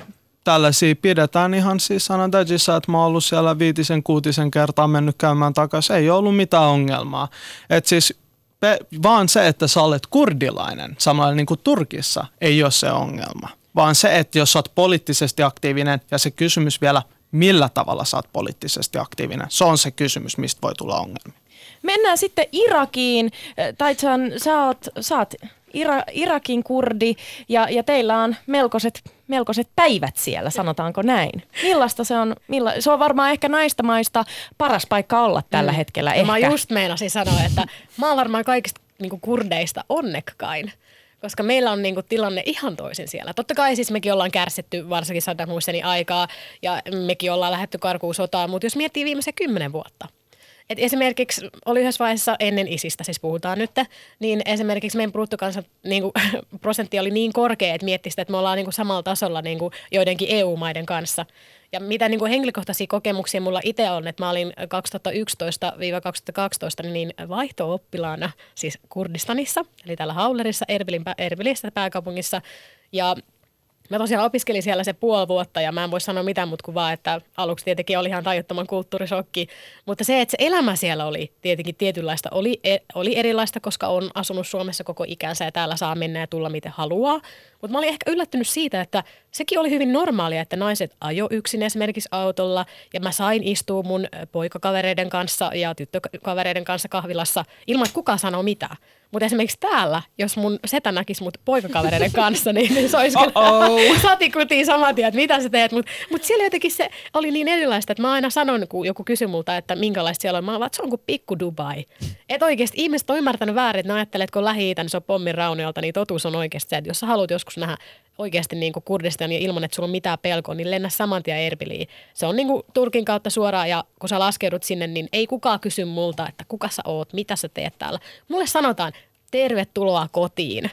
Speaker 4: tällaisia pidetään ihan siis sanan täjissä, että mä oon ollut siellä viitisen, kuutisen kertaa mennyt käymään takaisin. Ei ollut mitään ongelmaa. Et siis pe- vaan se, että sä olet kurdilainen, samalla niin kuin Turkissa, ei ole se ongelma vaan se, että jos olet poliittisesti aktiivinen ja se kysymys vielä, millä tavalla sä oot poliittisesti aktiivinen, se on se kysymys, mistä voi tulla ongelmia.
Speaker 5: Mennään sitten Irakiin. Taitsan, sä oot, sä oot Ira, Irakin kurdi ja, ja teillä on melkoiset, melkoiset päivät siellä, sanotaanko näin. Millaista se on? Milla, se on varmaan ehkä naista maista paras paikka olla tällä mm. hetkellä. Ehkä.
Speaker 1: Mä just meinasin sanoa, että mä oon varmaan kaikista niin kurdeista onnekkain koska meillä on niinku tilanne ihan toisin siellä. Totta kai siis mekin ollaan kärsitty varsinkin Saddam Husseinin aikaa ja mekin ollaan lähetty karkuun sotaan, mutta jos miettii viimeisen kymmenen vuotta, et esimerkiksi oli yhdessä vaiheessa ennen isistä, siis puhutaan nyt, niin esimerkiksi meidän bruttokansan niin kuin, prosentti oli niin korkea, että miettisi, että me ollaan niin kuin, samalla tasolla niin kuin, joidenkin EU-maiden kanssa. Ja mitä niin kuin henkilökohtaisia kokemuksia mulla itse on, että mä olin 2011-2012 niin vaihto-oppilaana siis Kurdistanissa, eli täällä Haulerissa, Erbilin, Erbilissä pääkaupungissa. Ja Mä tosiaan opiskelin siellä se puoli vuotta ja mä en voi sanoa mitään muuta kuin vaan, että aluksi tietenkin oli ihan rajoittoman kulttuurisokki. Mutta se, että se elämä siellä oli tietenkin tietynlaista, oli, e, oli erilaista, koska on asunut Suomessa koko ikänsä ja täällä saa mennä ja tulla miten haluaa. Mutta mä olin ehkä yllättynyt siitä, että sekin oli hyvin normaalia, että naiset ajo yksin esimerkiksi autolla ja mä sain istua mun poikakavereiden kanssa ja tyttökavereiden kanssa kahvilassa ilman, että kukaan sanoo mitään. Mutta esimerkiksi täällä, jos mun setä näkisi mut poikakavereiden kanssa, niin, niin se olisi kyllä satikutiin saman tien, että mitä sä teet. Mutta mut siellä jotenkin se oli niin erilaista, että mä aina sanon, kun joku kysyy multa, että minkälaista siellä on. Mä vaan, se on kuin pikku Dubai. Että oikeasti ihmiset on ymmärtänyt väärin, että ne ajattelee, että kun lähi niin se on pommin rauniolta, niin totuus on oikeasti se, että jos sä haluat joskus nähdä oikeasti niin kuin Kurdistan ja ilman, että sulla on mitään pelkoa, niin lennä saman tien Erbiliin. Se on niin kuin Turkin kautta suoraan ja kun sä laskeudut sinne, niin ei kukaan kysy multa, että kuka sä oot, mitä sä teet täällä. Mulle sanotaan, tervetuloa kotiin.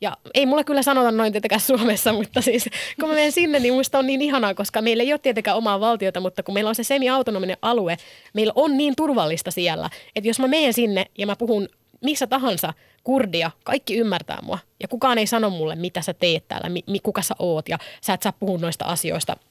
Speaker 1: Ja ei mulle kyllä sanota noin tietenkään Suomessa, mutta siis kun mä menen sinne, niin musta on niin ihanaa, koska meillä ei ole tietenkään omaa valtiota, mutta kun meillä on se semi-autonominen alue, meillä on niin turvallista siellä, että jos mä menen sinne ja mä puhun missä tahansa kurdia, kaikki ymmärtää mua. Ja kukaan ei sano mulle, mitä sä teet täällä, mi, kuka sä oot ja sä et saa puhua noista asioista –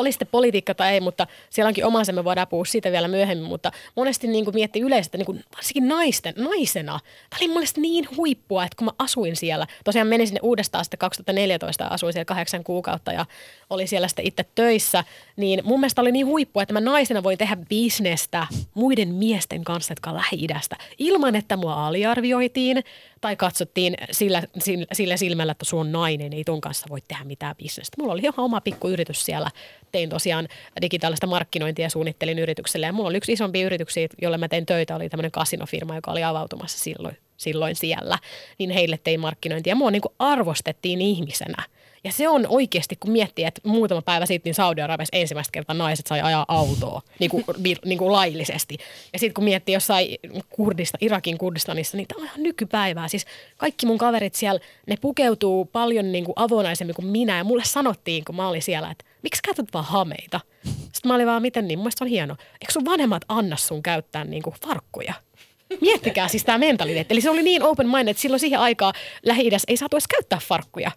Speaker 1: oli sitten politiikka tai ei, mutta siellä onkin omansa, me voidaan puhua siitä vielä myöhemmin, mutta monesti niin kuin miettii yleisesti, niin kuin varsinkin naisten, naisena, tämä oli mulle niin huippua, että kun mä asuin siellä, tosiaan menin sinne uudestaan sitten 2014 asuin siellä kahdeksan kuukautta ja oli siellä sitten itse töissä, niin mun mielestä oli niin huippua, että mä naisena voin tehdä bisnestä muiden miesten kanssa, jotka on Lähi-idästä, ilman että mua aliarvioitiin tai katsottiin sillä, sillä, sillä silmällä, että sun on nainen, ei ton kanssa voi tehdä mitään bisnestä. Mulla oli ihan oma pikku yritys siellä. Tein tosiaan digitaalista markkinointia suunnittelin yritykselle. Ja mulla oli yksi isompi yrityksiä, jolle mä tein töitä, oli tämmöinen kasinofirma, joka oli avautumassa silloin, silloin siellä. Niin heille tein markkinointia. Mua niin arvostettiin ihmisenä – ja se on oikeasti, kun miettii, että muutama päivä sitten niin Saudi-Arabiassa ensimmäistä kertaa naiset sai ajaa autoa niin kuin, niin kuin laillisesti. Ja sitten kun miettii jossain Kurdista, Irakin Kurdistanissa, niin tämä on ihan nykypäivää. Siis kaikki mun kaverit siellä, ne pukeutuu paljon niin kuin avonaisemmin kuin minä. Ja mulle sanottiin, kun mä olin siellä, että miksi käytät vaan hameita? Sitten mä olin vaan, miten niin? Mun on hieno. Eikö sun vanhemmat anna sun käyttää niin kuin farkkuja? Miettikää siis tämä mentaliteetti. Eli se oli niin open minded, että silloin siihen aikaan lähi ei saatu edes käyttää farkkuja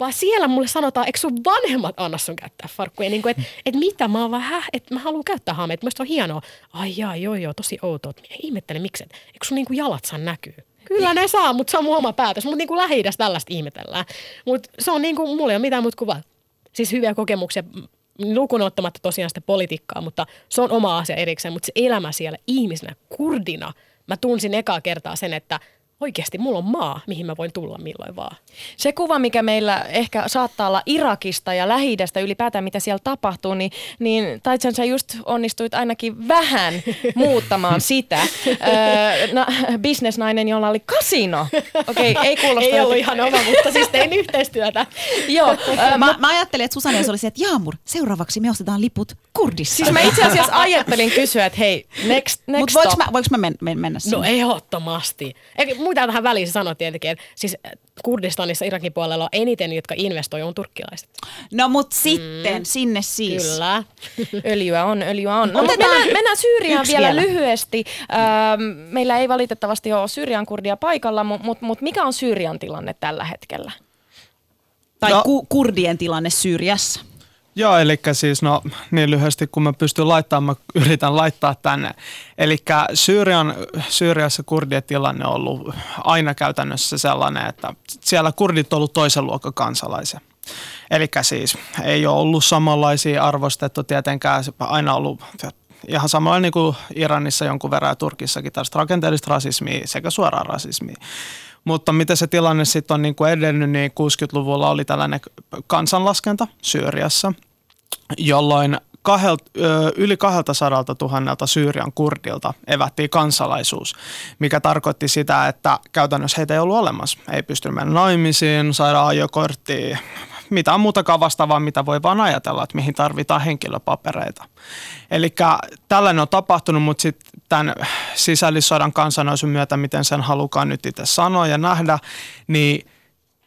Speaker 1: vaan siellä mulle sanotaan, eikö sun vanhemmat anna sun käyttää farkkuja, niin kuin, että et mitä, mä oon vähän, että mä haluan käyttää haameita, musta on hienoa. Ai jaa, joo joo, tosi outoa, ihmettelen miksi, et, eikö sun niin kuin jalat saa näkyy? Kyllä ne saa, mutta se on mun oma päätös. Mutta niin kuin lähi tällaista ihmetellään. Mutta se on niin kuin, mulla ei ole mitään muuta kuin Siis hyviä kokemuksia, lukuun ottamatta tosiaan sitä politiikkaa, mutta se on oma asia erikseen. Mutta se elämä siellä ihmisenä, kurdina, mä tunsin ekaa kertaa sen, että oikeasti mulla on maa, mihin mä voin tulla milloin vaan.
Speaker 5: Se kuva, mikä meillä ehkä saattaa olla Irakista ja lähi ylipäätään, mitä siellä tapahtuu, niin, niin Taitsan sä just onnistuit ainakin vähän muuttamaan sitä. Öö, na, bisnesnainen, jolla oli kasino. Okei, okay, ei kuulosta.
Speaker 1: ei ollut ihan oma, mutta siis tein yhteistyötä.
Speaker 5: Joo.
Speaker 3: Öö, mä, mä, ajattelin, että Susanne olisi, että Jaamur, seuraavaksi me ostetaan liput Kurdissa.
Speaker 5: Siis mä itse asiassa ajattelin kysyä, että hei, next, next
Speaker 3: Mutta voinko mä, mä men, men, mennä sinne?
Speaker 1: No ehdottomasti. Eikä muuta tähän väliin se sanoi tietenkin, että siis Kurdistanissa Irakin puolella on eniten, jotka investoi, on turkkilaiset.
Speaker 3: No mut sitten, mm. sinne siis.
Speaker 1: Kyllä.
Speaker 5: öljyä on, öljyä on. No, mennään, mennään Syyriaan vielä, vielä lyhyesti. Ähm, meillä ei valitettavasti ole Syyrian kurdia paikalla, mutta mut, mut mikä on Syyrian tilanne tällä hetkellä?
Speaker 3: Tai no. ku- kurdien tilanne Syyriassa?
Speaker 4: Joo, eli siis no niin lyhyesti kun mä pystyn laittamaan, mä yritän laittaa tänne. Eli Syyrian, Syyriassa kurdien tilanne on ollut aina käytännössä sellainen, että siellä kurdit on ollut toisen luokan kansalaisia. Eli siis ei ole ollut samanlaisia arvostettu tietenkään, aina ollut ihan samalla niin kuin Iranissa jonkun verran ja Turkissakin tästä rakenteellista rasismia sekä suoraa rasismia. Mutta miten se tilanne sitten on niin kuin edennyt, niin 60-luvulla oli tällainen kansanlaskenta Syyriassa, jolloin kahelt, yli 200 000 Syyrian kurdilta evättiin kansalaisuus, mikä tarkoitti sitä, että käytännössä heitä ei ollut olemassa. Ei pysty mennä naimisiin, saada ajokorttia, mitään muutakaan vastaavaa, mitä voi vaan ajatella, että mihin tarvitaan henkilöpapereita. Eli tällainen on tapahtunut, mutta sitten tämän sisällissodan kansanousun myötä, miten sen halukaan nyt itse sanoa ja nähdä, niin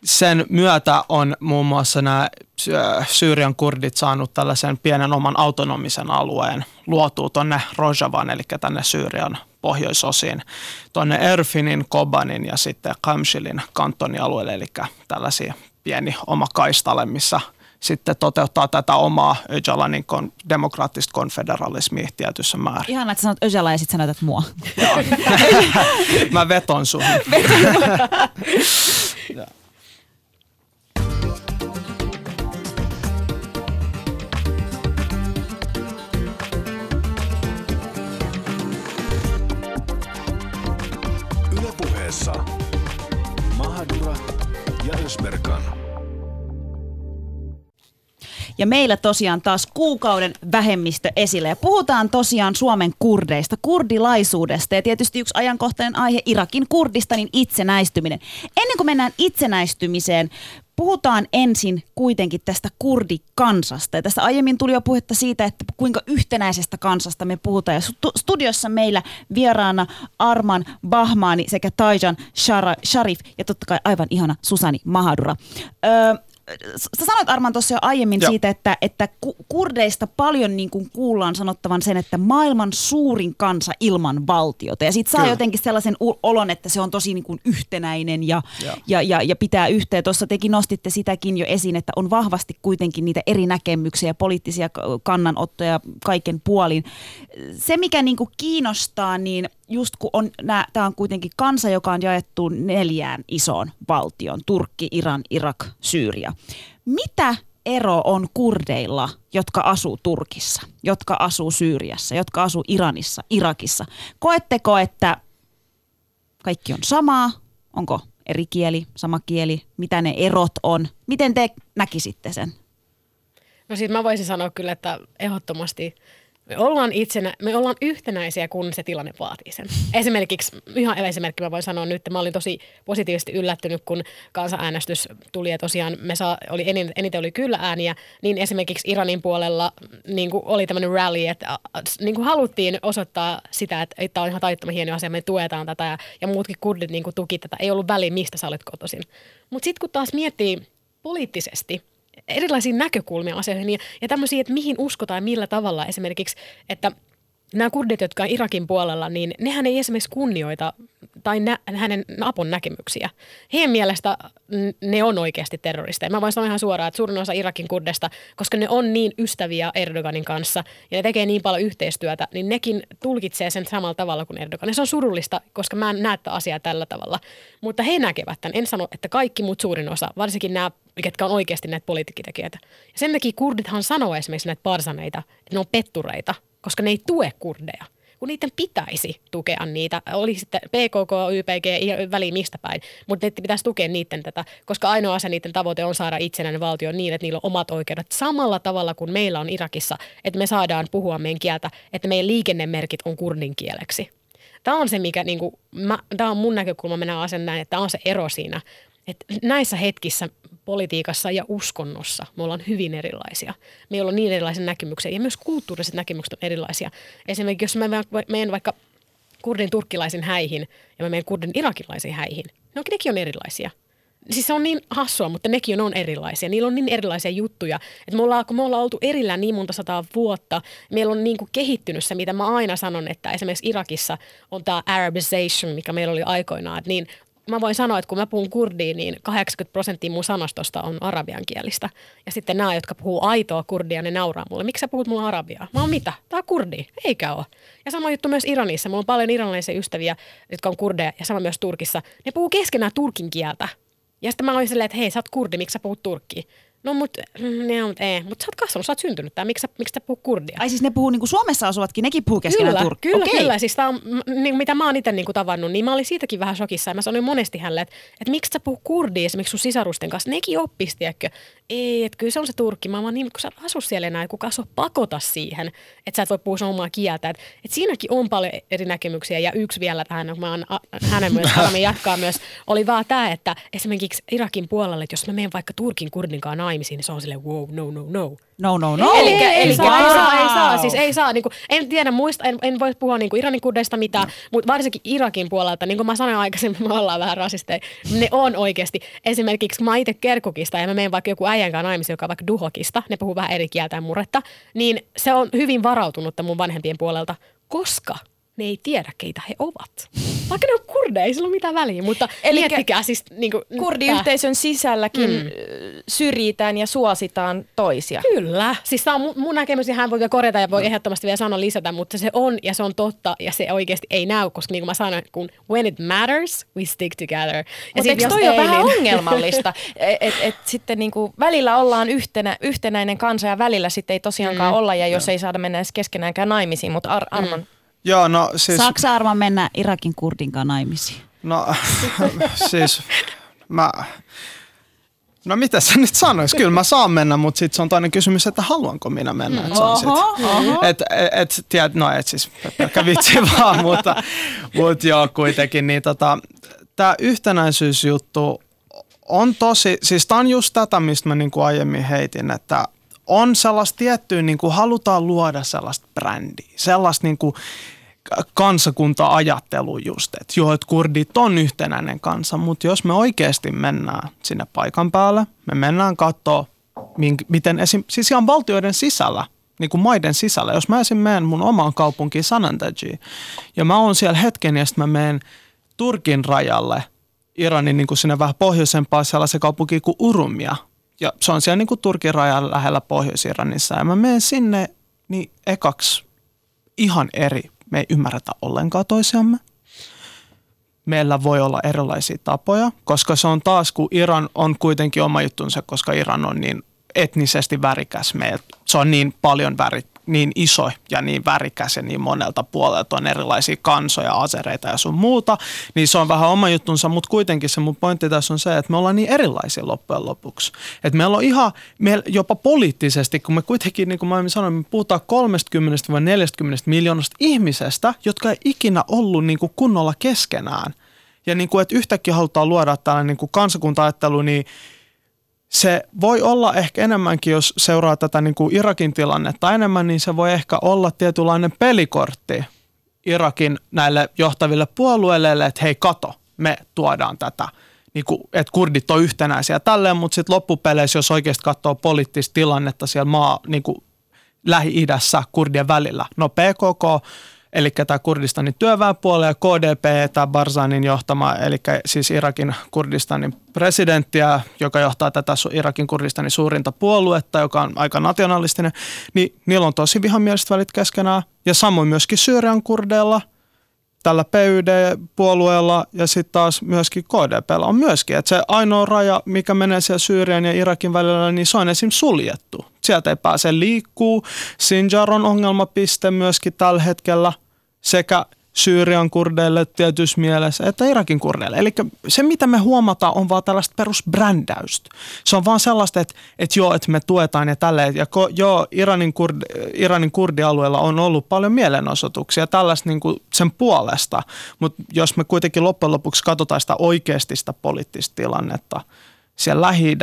Speaker 4: sen myötä on muun muassa nämä Syyrian kurdit saanut tällaisen pienen oman autonomisen alueen luotua tuonne Rojavan, eli tänne Syyrian pohjoisosiin, tuonne Erfinin, Kobanin ja sitten Kamshilin kantonialueelle, eli tällaisia pieni oma kaistale, missä sitten toteuttaa tätä omaa Öcalanin kon, demokraattista konfederalismia tietyssä määrin.
Speaker 3: Ihan että sanot Öcala ja sitten sanotat mua.
Speaker 4: Mä veton sun.
Speaker 2: Ylepuheessa ja Ösberkan.
Speaker 3: Ja meillä tosiaan taas kuukauden vähemmistö esillä. Ja puhutaan tosiaan Suomen kurdeista, kurdilaisuudesta ja tietysti yksi ajankohtainen aihe Irakin Kurdistanin itsenäistyminen. Ennen kuin mennään itsenäistymiseen, Puhutaan ensin kuitenkin tästä kurdikansasta. Ja tässä aiemmin tuli jo puhetta siitä, että kuinka yhtenäisestä kansasta me puhutaan. Ja studiossa meillä vieraana Arman Bahmani sekä Taijan Sharif ja totta kai aivan ihana Susani Mahadura. Öö, sä sanoit Arman tuossa jo aiemmin Joo. siitä, että, että kurdeista paljon niin kuin kuullaan sanottavan sen, että maailman suurin kansa ilman valtiota. Ja sit saa Kyllä. jotenkin sellaisen olon, että se on tosi niin kuin yhtenäinen ja, ja, ja, ja pitää yhteen. Tuossa tekin nostitte sitäkin jo esiin, että on vahvasti kuitenkin niitä eri näkemyksiä ja poliittisia kannanottoja kaiken puolin. Se, mikä niin kuin kiinnostaa, niin just kun on, tämä on kuitenkin kansa, joka on jaettu neljään isoon valtion, Turkki, Iran, Irak, Syyria. Mitä ero on kurdeilla, jotka asuu Turkissa, jotka asuu Syyriassa, jotka asuu Iranissa, Irakissa? Koetteko, että kaikki on samaa? Onko eri kieli, sama kieli? Mitä ne erot on? Miten te näkisitte sen?
Speaker 1: No siitä mä voisin sanoa kyllä, että ehdottomasti me ollaan, itsenä, me ollaan yhtenäisiä, kun se tilanne vaatii sen. Esimerkiksi, ihan esimerkki mä voin sanoa nyt, että mä olin tosi positiivisesti yllättynyt, kun kansanäänestys tuli ja tosiaan me saa, oli eniten, eniten oli kyllä ääniä, niin esimerkiksi Iranin puolella niin kuin oli tämmöinen rally, että niin kuin haluttiin osoittaa sitä, että, että tämä on ihan taittoman hieno asia, me tuetaan tätä ja, ja muutkin kurdit niin kuin tuki tätä. Ei ollut väliä, mistä sä olet kotoisin. Mutta sitten kun taas miettii poliittisesti, erilaisia näkökulmia asioihin ja, ja tämmöisiä, että mihin uskotaan ja millä tavalla esimerkiksi, että nämä kurdit, jotka on Irakin puolella, niin nehän ei esimerkiksi kunnioita tai nä, hänen Napon näkemyksiä. Heidän mielestä ne on oikeasti terroristeja. Mä voin sanoa ihan suoraan, että suurin osa Irakin kurdesta, koska ne on niin ystäviä Erdoganin kanssa ja ne tekee niin paljon yhteistyötä, niin nekin tulkitsee sen samalla tavalla kuin Erdogan. Ja se on surullista, koska mä en näe tätä asiaa tällä tavalla. Mutta he näkevät tämän. En sano, että kaikki, muut suurin osa, varsinkin nämä ketkä on oikeasti näitä poliittiketekijöitä. Ja sen takia kurdithan sanoo esimerkiksi näitä parsaneita, että ne on pettureita, koska ne ei tue kurdeja. kun niiden pitäisi tukea niitä. Oli sitten PKK, YPG, i- väliin mistä päin, mutta niiden pitäisi tukea niiden tätä, koska ainoa asia niiden tavoite on saada itsenäinen valtio niin, että niillä on omat oikeudet samalla tavalla kuin meillä on Irakissa, että me saadaan puhua meidän kieltä, että meidän liikennemerkit on kurdin kieleksi. Tämä on se, mikä, niin kuin, mä, tämä on mun näkökulma, mennä asian näin, että tämä on se ero siinä. Että näissä hetkissä politiikassa ja uskonnossa me ollaan hyvin erilaisia. Meillä on niin erilaisia näkemyksiä ja myös kulttuuriset näkemykset on erilaisia. Esimerkiksi jos mä menen vaikka kurdin turkkilaisiin häihin ja mä menen kurdin irakilaisiin häihin, no nekin on erilaisia. Siis se on niin hassua, mutta nekin on erilaisia. Niillä on niin erilaisia juttuja. Että me ollaan, kun me ollaan oltu erillään niin monta sataa vuotta, meillä on niin kuin kehittynyt se, mitä mä aina sanon, että esimerkiksi Irakissa on tämä Arabization, mikä meillä oli aikoinaan. Niin mä voin sanoa, että kun mä puhun kurdiin, niin 80 prosenttia mun sanastosta on arabian kielistä. Ja sitten nämä, jotka puhuu aitoa kurdia, ne nauraa mulle. Miksi sä puhut mulle arabiaa? Mä oon mitä? Tää on kurdi. Eikä ole. Ja sama juttu myös Iranissa. Mulla on paljon iranilaisia ystäviä, jotka on kurdeja, ja sama myös Turkissa. Ne puhuu keskenään turkin kieltä. Ja sitten mä olin silleen, että hei, sä oot kurdi, miksi sä puhut turkkia? No mut, ne on, ei, mut sä oot kasvanut, sä oot syntynyt tää, miksi sä, miksi sä puhut kurdia?
Speaker 3: Ai siis ne puhuu niinku Suomessa asuvatkin, nekin puhuu keskenään
Speaker 1: Kyllä,
Speaker 3: turkki.
Speaker 1: kyllä,
Speaker 3: Okei.
Speaker 1: kyllä. Siis tää on, niin, mitä mä oon itse niin tavannut, niin mä olin siitäkin vähän shokissa. Ja mä sanoin monesti hänelle, että, että miksi sä puhut kurdia esimerkiksi sun sisarusten kanssa. Nekin oppisi, tiedätkö? Ei, että kyllä se on se turkki. Mä vaan niin, kun sä et asu siellä enää, kuka sua pakota siihen, että sä et voi puhua sun omaa kieltä. Et, et siinäkin on paljon eri näkemyksiä. Ja yksi vielä tähän, kun mä oon a- hänen myös, jatkaa myös, oli vaan tämä, että esimerkiksi Irakin puolelle, että jos mä menen vaikka Turkin kurdinkaan naimisiin, niin se on silleen wow, no, no, no.
Speaker 3: No, no, no.
Speaker 1: Eli, ei, ei, saa, ei, saa, ei saa, siis ei saa. Niin kuin, en tiedä muista, en, en voi puhua niin kuin Iranin kurdeista mitään, no. mutta varsinkin Irakin puolelta, niin kuin mä sanoin aikaisemmin, me ollaan vähän rasisteja. Ne on oikeasti. Esimerkiksi mä itse Kerkukista ja mä menen vaikka joku äijän kanssa naimisiin, joka on vaikka Duhokista, ne puhuu vähän eri kieltä ja murretta, niin se on hyvin varautunutta mun vanhempien puolelta, koska ne ei tiedä, keitä he ovat. Vaikka ne on kurdeja, ei sillä ole mitään väliä, mutta
Speaker 5: Elikkä
Speaker 1: miettikää siis... Niin kuin,
Speaker 5: Kurdiyhteisön sisälläkin mm. syrjitään ja suositaan toisia.
Speaker 1: Kyllä. Siis tämä on mun, mun näkemys ja hän voi vielä korjata ja voi ehdottomasti vielä sanoa lisätä, mutta se on ja se on totta ja se oikeasti ei näy, koska niin kuin mä sanoin, kun when it matters, we stick together. Ja
Speaker 5: Mutta eikö toi ole vähän
Speaker 1: niin-
Speaker 5: ongelmallista, että et, et sitten niinku välillä ollaan yhtenä, yhtenäinen kansa ja välillä sitten ei tosiaankaan mm. olla ja jos ei saada mennä edes keskenäänkään naimisiin, mutta Ar- Armon, mm.
Speaker 4: Joo, no siis...
Speaker 3: Saako Arma mennä Irakin kurdin kanssa naimisiin?
Speaker 4: No siis mä... No mitä sä nyt sanois? Kyllä mä saan mennä, mutta sitten se on toinen kysymys, että haluanko minä mennä. Se on sit,
Speaker 3: oho.
Speaker 4: et, et, tiedät, no et siis pelkkä vitsi vaan, mutta, mutta joo kuitenkin. Niin tota, tämä yhtenäisyysjuttu on tosi, siis tämä on just tätä, mistä mä niinku aiemmin heitin, että on sellaista tiettyä, niin kuin halutaan luoda sellaista brändiä, sellaista niin kuin kansakunta-ajattelu just, että joo, että kurdit on yhtenäinen kansa, mutta jos me oikeasti mennään sinne paikan päälle, me mennään katsoa, mink- miten esim, siis ihan valtioiden sisällä, niin kuin maiden sisällä, jos mä esim. menen mun omaan kaupunkiin Sanandajiin, ja mä oon siellä hetken, ja sitten mä menen Turkin rajalle, Iranin niin kuin sinne vähän pohjoisempaan sellaisen kaupunkiin kuin Urumia, ja se on siellä niin kuin Turkin rajan lähellä Pohjois-Iranissa, ja mä menen sinne, niin ekaksi ihan eri. Me ei ymmärretä ollenkaan toisiamme. Meillä voi olla erilaisia tapoja, koska se on taas, kun Iran on kuitenkin oma juttunsa, koska Iran on niin etnisesti värikäs. Meillä, se on niin paljon väri, niin iso ja niin värikäs ja niin monelta puolelta on erilaisia kansoja, asereita ja sun muuta, niin se on vähän oma juttunsa, mutta kuitenkin se mun pointti tässä on se, että me ollaan niin erilaisia loppujen lopuksi. Että meillä on ihan, meillä jopa poliittisesti, kun me kuitenkin, niin kuin mä sanoin, me puhutaan 30 vai 40 miljoonasta ihmisestä, jotka ei ikinä ollut niin kuin kunnolla keskenään. Ja niin kuin, että yhtäkkiä halutaan luoda tällainen niin kuin kansakunta-ajattelu, niin se voi olla ehkä enemmänkin, jos seuraa tätä niin kuin Irakin tilannetta enemmän, niin se voi ehkä olla tietynlainen pelikortti Irakin näille johtaville puolueille, että hei kato, me tuodaan tätä, niin kuin, että kurdit on yhtenäisiä tälleen, mutta sitten loppupeleissä, jos oikeasti katsoo poliittista tilannetta siellä maa niin kuin Lähi-idässä kurdien välillä, no PKK, eli tämä Kurdistanin työväenpuolue ja KDP, tämä Barzanin johtama, eli siis Irakin Kurdistanin presidenttiä, joka johtaa tätä Irakin Kurdistanin suurinta puoluetta, joka on aika nationalistinen, niin niillä on tosi vihamieliset välit keskenään. Ja samoin myöskin Syyrian kurdeilla, tällä PYD-puolueella ja sitten taas myöskin KDPllä on myöskin, että se ainoa raja, mikä menee siellä Syyrian ja Irakin välillä, niin se on esim. suljettu. Sieltä ei pääse liikkuu. Sinjar on ongelmapiste myöskin tällä hetkellä. Sekä Syyrian kurdeille tietyssä mielessä, että Irakin kurdeille. Eli se, mitä me huomataan, on vaan tällaista perusbrändäystä. Se on vaan sellaista, että, että joo, että me tuetaan ja tälleen. Ja ko, joo, Iranin, kurd, Iranin kurdialueella on ollut paljon mielenosoituksia tällaista niin kuin sen puolesta. Mutta jos me kuitenkin loppujen lopuksi katsotaan sitä oikeasti sitä poliittista tilannetta siellä lähi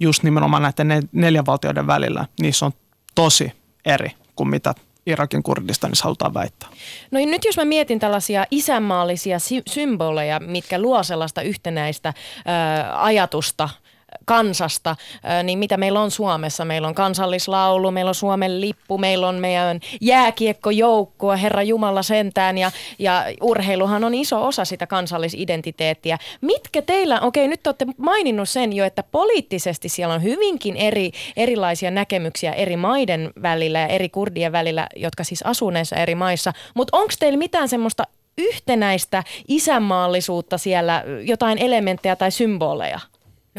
Speaker 4: just nimenomaan näiden neljän valtioiden välillä, niin se on tosi eri kuin mitä Irakin Kurdistanissa halutaan väittää.
Speaker 5: No niin nyt jos mä mietin tällaisia isänmaallisia sy- symboleja, mitkä luo sellaista yhtenäistä ää, ajatusta – kansasta, niin mitä meillä on Suomessa. Meillä on kansallislaulu, meillä on Suomen lippu, meillä on meidän jääkiekkojoukkue, Herra Jumala sentään, ja, ja urheiluhan on iso osa sitä kansallisidentiteettiä. Mitkä teillä, okei nyt olette maininnut sen jo, että poliittisesti siellä on hyvinkin eri, erilaisia näkemyksiä eri maiden välillä ja eri kurdien välillä, jotka siis asuu näissä eri maissa, mutta onko teillä mitään semmoista yhtenäistä isänmaallisuutta siellä, jotain elementtejä tai symboleja?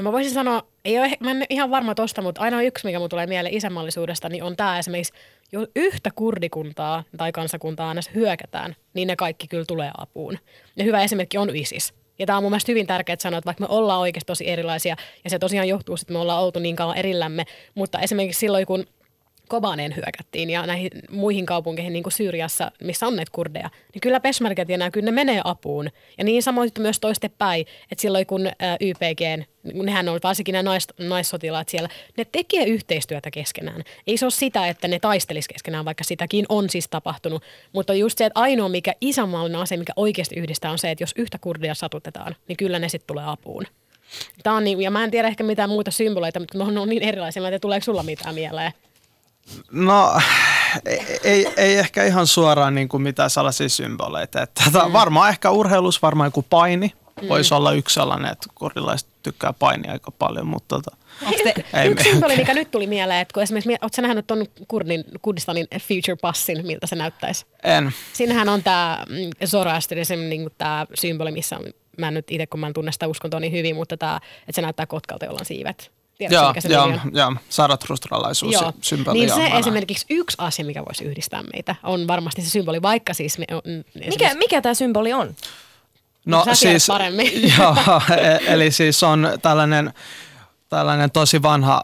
Speaker 1: No mä voisin sanoa, ei ole, mä en ihan varma tosta, mutta aina yksi, mikä mun tulee mieleen isänmaallisuudesta, niin on tämä esimerkiksi, jos yhtä kurdikuntaa tai kansakuntaa aina hyökätään, niin ne kaikki kyllä tulee apuun. Ja hyvä esimerkki on ISIS. Ja tämä on mun mielestä hyvin tärkeää sanoa, että vaikka me ollaan oikeasti tosi erilaisia, ja se tosiaan johtuu, että me ollaan oltu niin kauan erillämme, mutta esimerkiksi silloin, kun Kobaneen hyökättiin ja näihin muihin kaupunkeihin, niin kuin Syyriassa, missä on näitä kurdeja, niin kyllä Peshmergat ja nämä, kyllä ne menee apuun. Ja niin samoin myös toistepäin, että silloin kun YPG, nehän on varsinkin nämä nais, naissotilaat siellä, ne tekee yhteistyötä keskenään. Ei se ole sitä, että ne taistelis keskenään, vaikka sitäkin on siis tapahtunut. Mutta just se, että ainoa mikä isänmaallinen asia, mikä oikeasti yhdistää, on se, että jos yhtä kurdia satutetaan, niin kyllä ne sitten tulee apuun. Tämä on niin, ja mä en tiedä ehkä mitään muuta symboleita, mutta ne on niin erilaisia, että tuleeko sulla mitään mieleen?
Speaker 4: No ei, ei, ehkä ihan suoraan niin kuin mitään sellaisia symboleita. Että, mm. Varmaan ehkä urheilus, varmaan joku paini mm. voisi olla yksi sellainen, että kurilaiset tykkää painia aika paljon, mutta tota,
Speaker 1: te, ei yksi symboli, mikä nyt tuli mieleen, että kun esimerkiksi, oletko nähnyt tuon Kurdin, Kurdistanin Future Passin, miltä se näyttäisi?
Speaker 4: En.
Speaker 1: Siinähän on tämä mm, Zoroastrianism, niin tämä symboli, missä mä en nyt itse, kun mä en tunne sitä uskontoa niin hyvin, mutta tämä, että se näyttää kotkalta, jolla on siivet.
Speaker 4: Tiedätkö, joo, mikä se joo, on? joo, saratrustralaisuus joo. symboli.
Speaker 1: Niin se esimerkiksi yksi asia, mikä voisi yhdistää meitä, on varmasti se symboli, vaikka siis... Me on,
Speaker 5: mikä, mikä tämä symboli on?
Speaker 1: No Sä siis, paremmin.
Speaker 4: Joo, e- eli siis on tällainen tällainen tosi vanha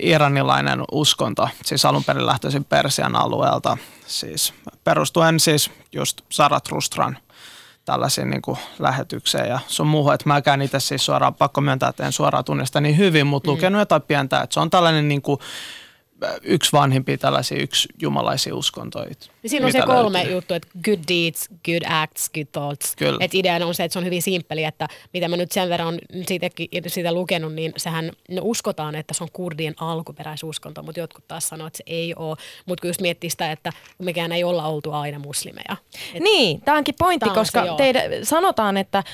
Speaker 4: iranilainen uskonto, siis alun perin lähtöisin Persian alueelta, siis perustuen siis just Zarathustran tällaisiin niin kuin lähetykseen ja sun muuhun. Että mäkään itse siis suoraan, pakko myöntää, että en suoraan tunnista niin hyvin, mutta mm. lukenut jotain pientä. Että se on tällainen niin kuin, yksi vanhimpia tällaisia yksi jumalaisia uskontoja.
Speaker 1: Niin siinä on se kolme löytyy. juttu, että good deeds, good acts, good thoughts. Kyllä. Et ideana on se, että se on hyvin simppeli, että mitä mä nyt sen verran siitä, siitä lukenut, niin sehän no uskotaan, että se on kurdien alkuperäisuskonto, mutta jotkut taas sanoo, että se ei ole. Mutta kun just miettii sitä, että mekään ei olla oltu aina muslimeja.
Speaker 5: Et niin, tämä onkin pointti, on koska teidän, sanotaan, että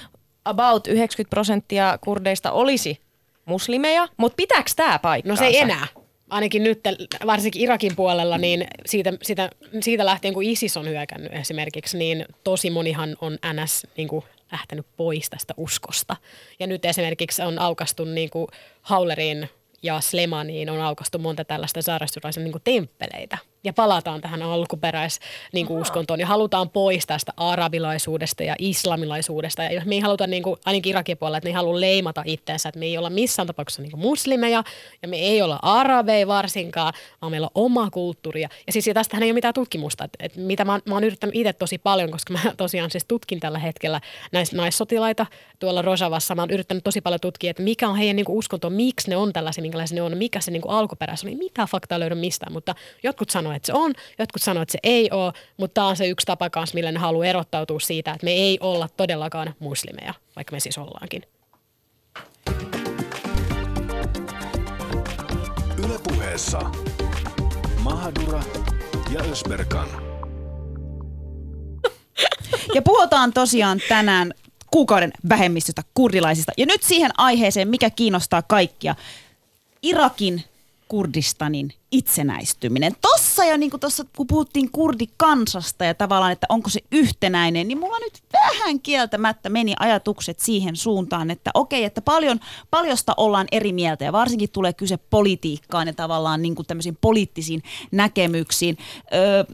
Speaker 5: about 90 prosenttia kurdeista olisi muslimeja, mutta pitääkö tämä paikkaansa?
Speaker 1: No se ei enää ainakin nyt, varsinkin Irakin puolella, niin siitä, siitä, siitä lähtien, kun ISIS on hyökännyt esimerkiksi, niin tosi monihan on NS niin kuin, lähtenyt pois tästä uskosta. Ja nyt esimerkiksi on aukastu niin kuin, Haulerin ja Slemaniin on aukastu monta tällaista sairasturaisen niin temppeleitä – ja palataan tähän alkuperäis niin kuin uskontoon ja halutaan pois tästä arabilaisuudesta ja islamilaisuudesta. Ja me ei haluta, niin kuin, ainakin Irakin puolella, että me ei halua leimata itseensä, että me ei olla missään tapauksessa niin muslimeja ja me ei olla arabeja varsinkaan, vaan meillä on oma kulttuuri. Ja siis ja tästähän ei ole mitään tutkimusta. Että, että mitä mä, mä oon yrittänyt itse tosi paljon, koska mä tosiaan siis tutkin tällä hetkellä näis, naissotilaita tuolla Rojavassa. Mä oon yrittänyt tosi paljon tutkia, että mikä on heidän niin kuin uskonto, miksi ne on tällaisia, minkälaisia ne on, mikä se niin kuin alkuperäis on. Ei mitään faktaa löydy mistään, mutta jotkut sanoo, että se on, jotkut sanoo, että se ei ole, mutta tämä on se yksi tapa kanssa, millä ne haluaa erottautua siitä, että me ei olla todellakaan muslimeja, vaikka me siis ollaankin.
Speaker 2: Ylepuheessa Mahadura ja Ösberkan.
Speaker 3: Ja puhutaan tosiaan tänään kuukauden vähemmistöstä kurdilaisista. Ja nyt siihen aiheeseen, mikä kiinnostaa kaikkia. Irakin Kurdistanin itsenäistyminen. Tossa jo niin kuin tossa, kun puhuttiin kurdikansasta ja tavallaan, että onko se yhtenäinen, niin mulla nyt vähän kieltämättä meni ajatukset siihen suuntaan, että okei, että paljon, paljosta ollaan eri mieltä ja varsinkin tulee kyse politiikkaan ja tavallaan niin kuin tämmöisiin poliittisiin näkemyksiin. Öö,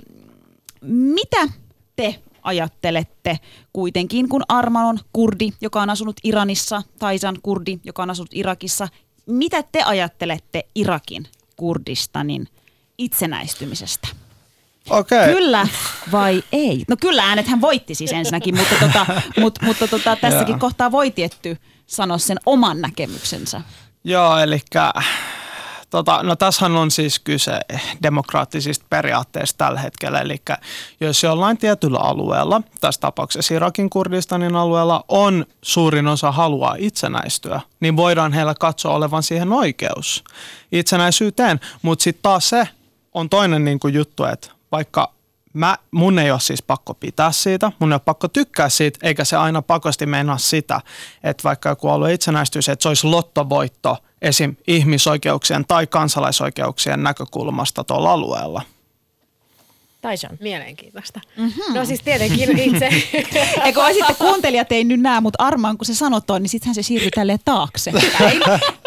Speaker 3: mitä te ajattelette kuitenkin, kun Arman on kurdi, joka on asunut Iranissa, Taisan kurdi, joka on asunut Irakissa. Mitä te ajattelette Irakin Kurdistanin itsenäistymisestä?
Speaker 4: Okei.
Speaker 3: Kyllä vai ei? No kyllä äänet hän voitti siis ensinnäkin, mutta, tota, mut, mutta tota, tässäkin
Speaker 4: Joo.
Speaker 3: kohtaa voi tietty sanoa sen oman näkemyksensä.
Speaker 4: Joo, eli tota, no tässähän on siis kyse demokraattisista periaatteista tällä hetkellä. Eli jos jollain tietyllä alueella, tässä tapauksessa Irakin Kurdistanin alueella, on suurin osa haluaa itsenäistyä, niin voidaan heillä katsoa olevan siihen oikeus itsenäisyyteen. Mutta sitten taas se on toinen niin kuin juttu, että vaikka mä, mun ei ole siis pakko pitää siitä, mun ei ole pakko tykkää siitä, eikä se aina pakosti meinaa sitä, että vaikka joku alue itsenäistyisi, että se olisi lottovoitto esim. ihmisoikeuksien tai kansalaisoikeuksien näkökulmasta tuolla alueella.
Speaker 5: Taisan.
Speaker 1: Mielenkiintoista. Mm-hmm. No siis tietenkin itse.
Speaker 3: Eikö vai sitten kuuntelijat ei nyt näe, mutta Arman kun se sanoo toi, niin sittenhän se siirtyy tälleen taakse.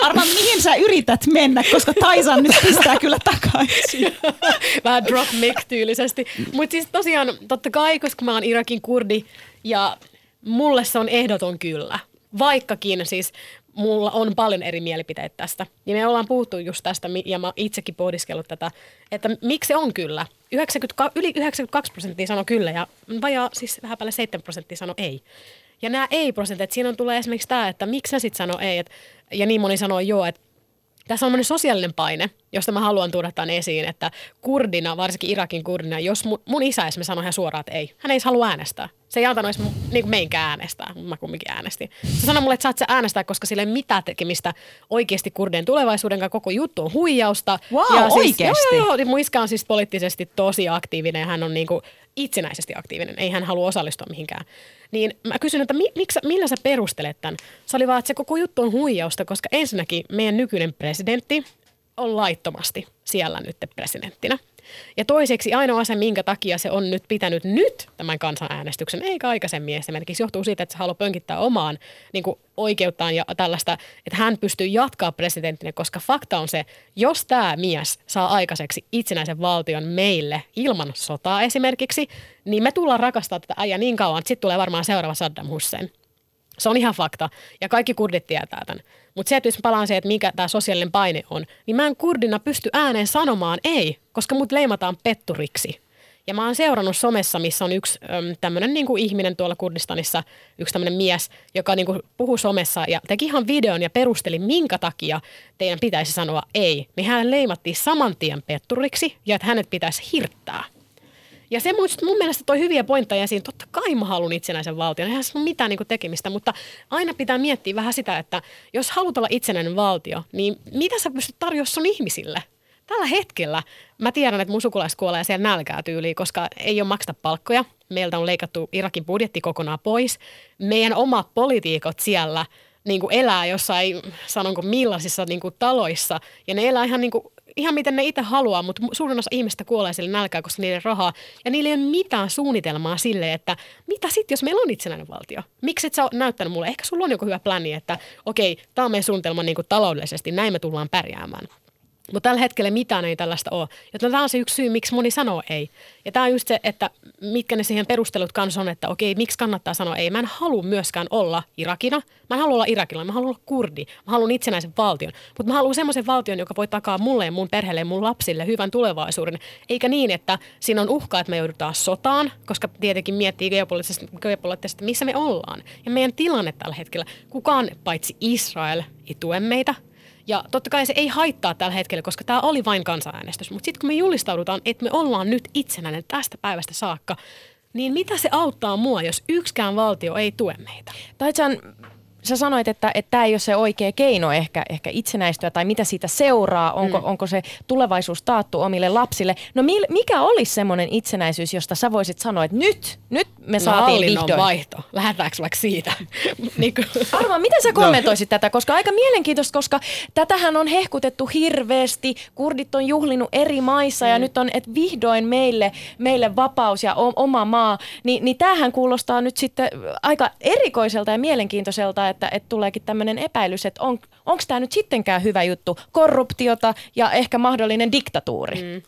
Speaker 3: Arman, mihin sä yrität mennä, koska Taisan nyt pistää kyllä takaisin.
Speaker 1: Vähän drop mic tyylisesti. Mutta siis tosiaan, totta kai, koska mä oon Irakin kurdi ja mulle se on ehdoton kyllä. Vaikkakin siis mulla on paljon eri mielipiteitä tästä. Ja me ollaan puhuttu just tästä, ja mä itsekin pohdiskellut tätä, että miksi se on kyllä. 90, yli 92 prosenttia sanoi kyllä ja vajaa siis vähän päälle 7 prosenttia sanoi ei. Ja nämä ei-prosentit, siinä on tulee esimerkiksi tämä, että miksi sä sitten sanoo ei, et, ja niin moni sanoo joo, että tässä on sellainen sosiaalinen paine, josta mä haluan tuoda tämän esiin, että kurdina, varsinkin Irakin kurdina, jos mun, mun isä esimerkiksi sanoi ihan suoraan, että ei, hän ei halua äänestää. Se ei antanut edes niin meinkään äänestää, mä kumminkin äänestin. Se sanoi mulle, että saat sä äänestää, koska sillä ei mitään tekemistä oikeasti kurdien tulevaisuuden kanssa. Koko juttu on huijausta.
Speaker 3: Wow,
Speaker 1: ja siis,
Speaker 3: oikeesti?
Speaker 1: Joo, joo, joo. Mun iskä on siis poliittisesti tosi aktiivinen ja hän on niin kuin itsenäisesti aktiivinen. Ei hän halua osallistua mihinkään. Niin mä kysyn, että mi, miksi, millä sä perustelet tämän? Se oli vaan, että se koko juttu on huijausta, koska ensinnäkin meidän nykyinen presidentti on laittomasti siellä nyt presidenttinä. Ja toiseksi ainoa asia, minkä takia se on nyt pitänyt nyt tämän kansanäänestyksen, eikä aikaisemmin esimerkiksi, johtuu siitä, että se haluaa pönkittää omaan niin kuin oikeuttaan ja tällaista, että hän pystyy jatkaa presidenttinä, koska fakta on se, jos tämä mies saa aikaiseksi itsenäisen valtion meille ilman sotaa esimerkiksi, niin me tullaan rakastaa tätä äijää niin kauan, että sitten tulee varmaan seuraava Saddam Hussein. Se on ihan fakta. Ja kaikki kurdit tietää tämän. Mutta se, että jos palaan siihen, että mikä tämä sosiaalinen paine on, niin mä en kurdina pysty ääneen sanomaan ei, koska mut leimataan petturiksi. Ja mä oon seurannut somessa, missä on yksi tämmöinen niinku ihminen tuolla Kurdistanissa, yksi tämmöinen mies, joka niinku puhuu somessa ja teki ihan videon ja perusteli, minkä takia teidän pitäisi sanoa ei. Niin hän leimattiin saman tien petturiksi ja että hänet pitäisi hirttää. Ja se mun, mun mielestä toi hyviä pointteja siinä. Totta kai mä haluan itsenäisen valtion. Eihän se ole mitään niin tekemistä, mutta aina pitää miettiä vähän sitä, että jos haluat olla itsenäinen valtio, niin mitä sä pystyt tarjoamaan sun ihmisille? Tällä hetkellä mä tiedän, että mun sukulaiset kuolee siellä nälkää tyyliin, koska ei ole makseta palkkoja. Meiltä on leikattu Irakin budjetti kokonaan pois. Meidän omat poliitikot siellä niin kuin elää jossain, sanonko millaisissa niin kuin taloissa, ja ne elää ihan niin kuin ihan miten ne itse haluaa, mutta suurin osa ihmistä kuolee sille nälkää, koska ole rahaa. Ja niillä ei ole mitään suunnitelmaa sille, että mitä sitten, jos meillä on itsenäinen valtio? Miksi et sä ole näyttänyt mulle? Ehkä sulla on joku hyvä pläni, että okei, tämä on meidän suunnitelma niin kuin taloudellisesti, näin me tullaan pärjäämään. Mutta tällä hetkellä mitään ei tällaista ole. Joten tämä on se yksi syy, miksi moni sanoo ei. Ja tämä on just se, että mitkä ne siihen perustelut kanssa on, että okei, miksi kannattaa sanoa ei. Mä en halua myöskään olla Irakina. Mä en halua olla Irakilla, mä haluan olla kurdi. Mä haluan itsenäisen valtion. Mutta mä haluan semmoisen valtion, joka voi takaa mulle ja mun perheelle ja mun lapsille hyvän tulevaisuuden. Eikä niin, että siinä on uhka, että me joudutaan sotaan, koska tietenkin miettii geopoliittisesti, geopoliittisesti missä me ollaan. Ja meidän tilanne tällä hetkellä, kukaan paitsi Israel ei tue meitä, ja totta kai se ei haittaa tällä hetkellä, koska tämä oli vain kansanäänestys. Mutta sitten kun me julistaudutaan, että me ollaan nyt itsenäinen tästä päivästä saakka, niin mitä se auttaa mua, jos yksikään valtio ei tue meitä?
Speaker 5: Taitsan, sä sanoit, että tämä ei ole se oikea keino ehkä, ehkä itsenäistyä tai mitä siitä seuraa, onko, mm. onko se tulevaisuus taattu omille lapsille. No mil, mikä olisi semmoinen itsenäisyys, josta sä voisit sanoa, että nyt, nyt me
Speaker 1: No,
Speaker 5: saatiin vihdoin.
Speaker 1: vaihto. Lähdetäänkö vaikka siitä? niin kuin,
Speaker 5: Arva, miten sä kommentoisit tätä, koska aika mielenkiintoista, koska tätähän on hehkutettu hirveästi, kurdit on juhlinut eri maissa mm. ja nyt on, että vihdoin meille, meille vapaus ja o- oma maa, Ni, niin tämähän kuulostaa nyt sitten aika erikoiselta ja mielenkiintoiselta, että, että tuleekin tämmöinen epäilys, että on, onko tämä nyt sittenkään hyvä juttu, korruptiota ja ehkä mahdollinen diktatuuri. Mm.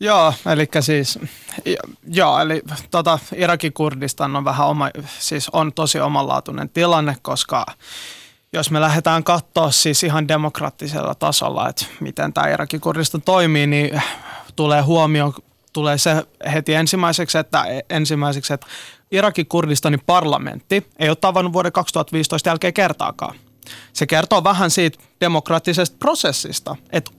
Speaker 4: Joo, eli siis, joo, eli tota, Irakin Kurdistan on vähän oma, siis on tosi omanlaatuinen tilanne, koska jos me lähdetään katsoa siis ihan demokraattisella tasolla, että miten tämä Irakin Kurdistan toimii, niin tulee huomio, tulee se heti ensimmäiseksi, että ensimmäiseksi, että Irakin Kurdistanin parlamentti ei ole tavannut vuoden 2015 jälkeen kertaakaan. Se kertoo vähän siitä demokraattisesta prosessista, että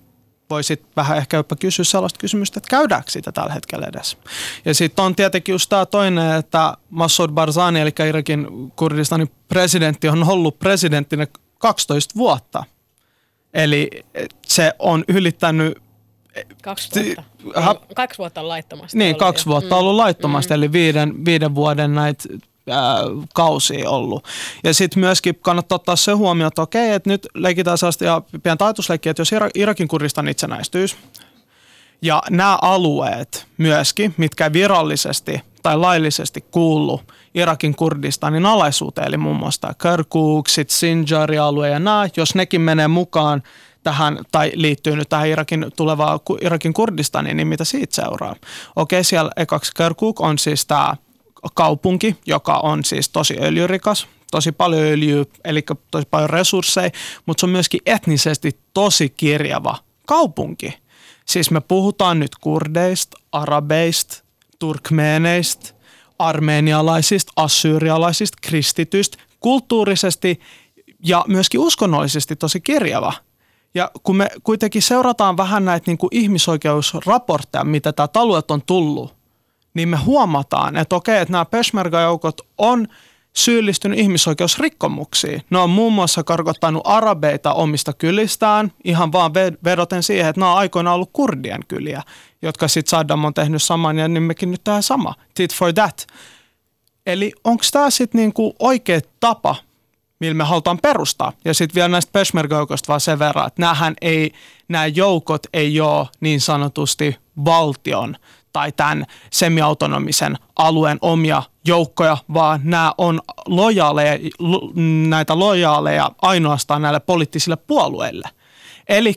Speaker 4: voisit vähän ehkä jopa kysyä sellaista kysymystä, että käydäänkö sitä tällä hetkellä edes. Ja sitten on tietenkin just tämä toinen, että Massoud Barzani, eli Irakin Kurdistanin presidentti, on ollut presidenttinä 12 vuotta. Eli se on ylittänyt
Speaker 1: Kaksi vuotta.
Speaker 4: Ha-
Speaker 1: Ei, kaksi vuotta on laittomasti.
Speaker 4: niin,
Speaker 1: ollut
Speaker 4: kaksi
Speaker 1: jo.
Speaker 4: vuotta
Speaker 1: Mm.
Speaker 4: ollut laittomasti, eli viiden, viiden vuoden näitä ää, kausia ollut. Ja sitten myöskin kannattaa ottaa se huomioon, että okei, että nyt leikitään sellaista ja pientä ajatusleikkiä, että jos Ira- Irakin Kurdistan itsenäistyisi, ja nämä alueet myöskin, mitkä virallisesti tai laillisesti kuulu Irakin Kurdistanin alaisuuteen, eli muun muassa Kirkuk, sit Sinjar-alue ja nämä, jos nekin menee mukaan tähän, tai liittyy nyt tähän Irakin tulevaan Irakin Kurdistaniin, niin mitä siitä seuraa? Okei, siellä ekaksi Kirkuk on siis tämä kaupunki, joka on siis tosi öljyrikas, tosi paljon öljyä, eli tosi paljon resursseja, mutta se on myöskin etnisesti tosi kirjava kaupunki. Siis me puhutaan nyt kurdeista, arabeista, turkmeeneista, armeenialaisista, assyrialaisista, kristityistä, kulttuurisesti ja myöskin uskonnollisesti tosi kirjava. Ja kun me kuitenkin seurataan vähän näitä niin kuin ihmisoikeusraportteja, mitä täältä alueelta on tullut, niin me huomataan, että okei, että nämä Peshmerga-joukot on syyllistynyt ihmisoikeusrikkomuksiin. Ne on muun muassa karkottanut arabeita omista kylistään ihan vaan ve- vedoten siihen, että nämä on aikoinaan ollut kurdien kyliä, jotka sitten Saddam on tehnyt saman ja niin mekin nyt tehdään sama. Tit for that. Eli onko tämä sitten niinku oikea tapa, millä me halutaan perustaa? Ja sitten vielä näistä Peshmerga-joukoista vaan sen verran, että ei, nämä joukot ei ole niin sanotusti valtion tai tämän semiautonomisen alueen omia joukkoja, vaan nämä on lojaaleja, lo, näitä lojaaleja ainoastaan näille poliittisille puolueille. Eli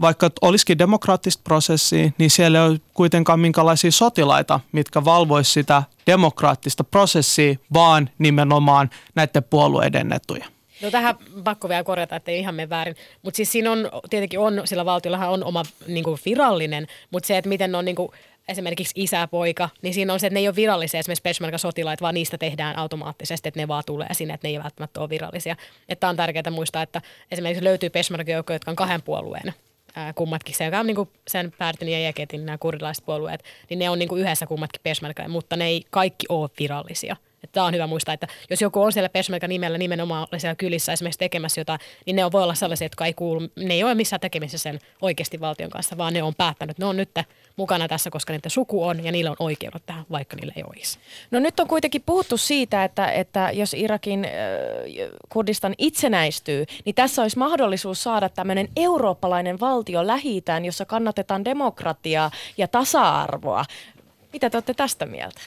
Speaker 4: vaikka olisikin demokraattista prosessia, niin siellä ei ole kuitenkaan minkälaisia sotilaita, mitkä valvoisi sitä demokraattista prosessia, vaan nimenomaan näiden puolueiden etuja.
Speaker 1: No tähän pakko vielä korjata, että ei ihan mene väärin. Mutta siis siinä on, tietenkin on, sillä valtiollahan on oma niin virallinen, mutta se, että miten on niin esimerkiksi isä, poika, niin siinä on se, että ne ei ole virallisia esimerkiksi Peshmerga-sotilaita, vaan niistä tehdään automaattisesti, että ne vaan tulee sinne, että ne ei välttämättä ole virallisia. Että on tärkeää muistaa, että esimerkiksi löytyy Peshmerga-joukkoja, jotka on kahden puolueen ää, kummatkin, se on niin kuin sen Pärtin ja Jeketin nämä kurdilaiset puolueet, niin ne on niin kuin yhdessä kummatkin Peshmerga, mutta ne ei kaikki ole virallisia. Tämä on hyvä muistaa, että jos joku on siellä Peshmerga nimellä nimenomaan siellä kylissä esimerkiksi tekemässä jotain, niin ne on, voi olla sellaisia, jotka ei kuulu, ne ei ole missään tekemisissä sen oikeasti valtion kanssa, vaan ne on päättänyt, ne on nyt mukana tässä, koska niiden suku on ja niillä on oikeudet tähän, vaikka niillä ei olisi.
Speaker 5: No nyt on kuitenkin puhuttu siitä, että, että jos Irakin äh, Kurdistan itsenäistyy, niin tässä olisi mahdollisuus saada tämmöinen eurooppalainen valtio lähi jossa kannatetaan demokratiaa ja tasa-arvoa. Mitä te olette tästä mieltä?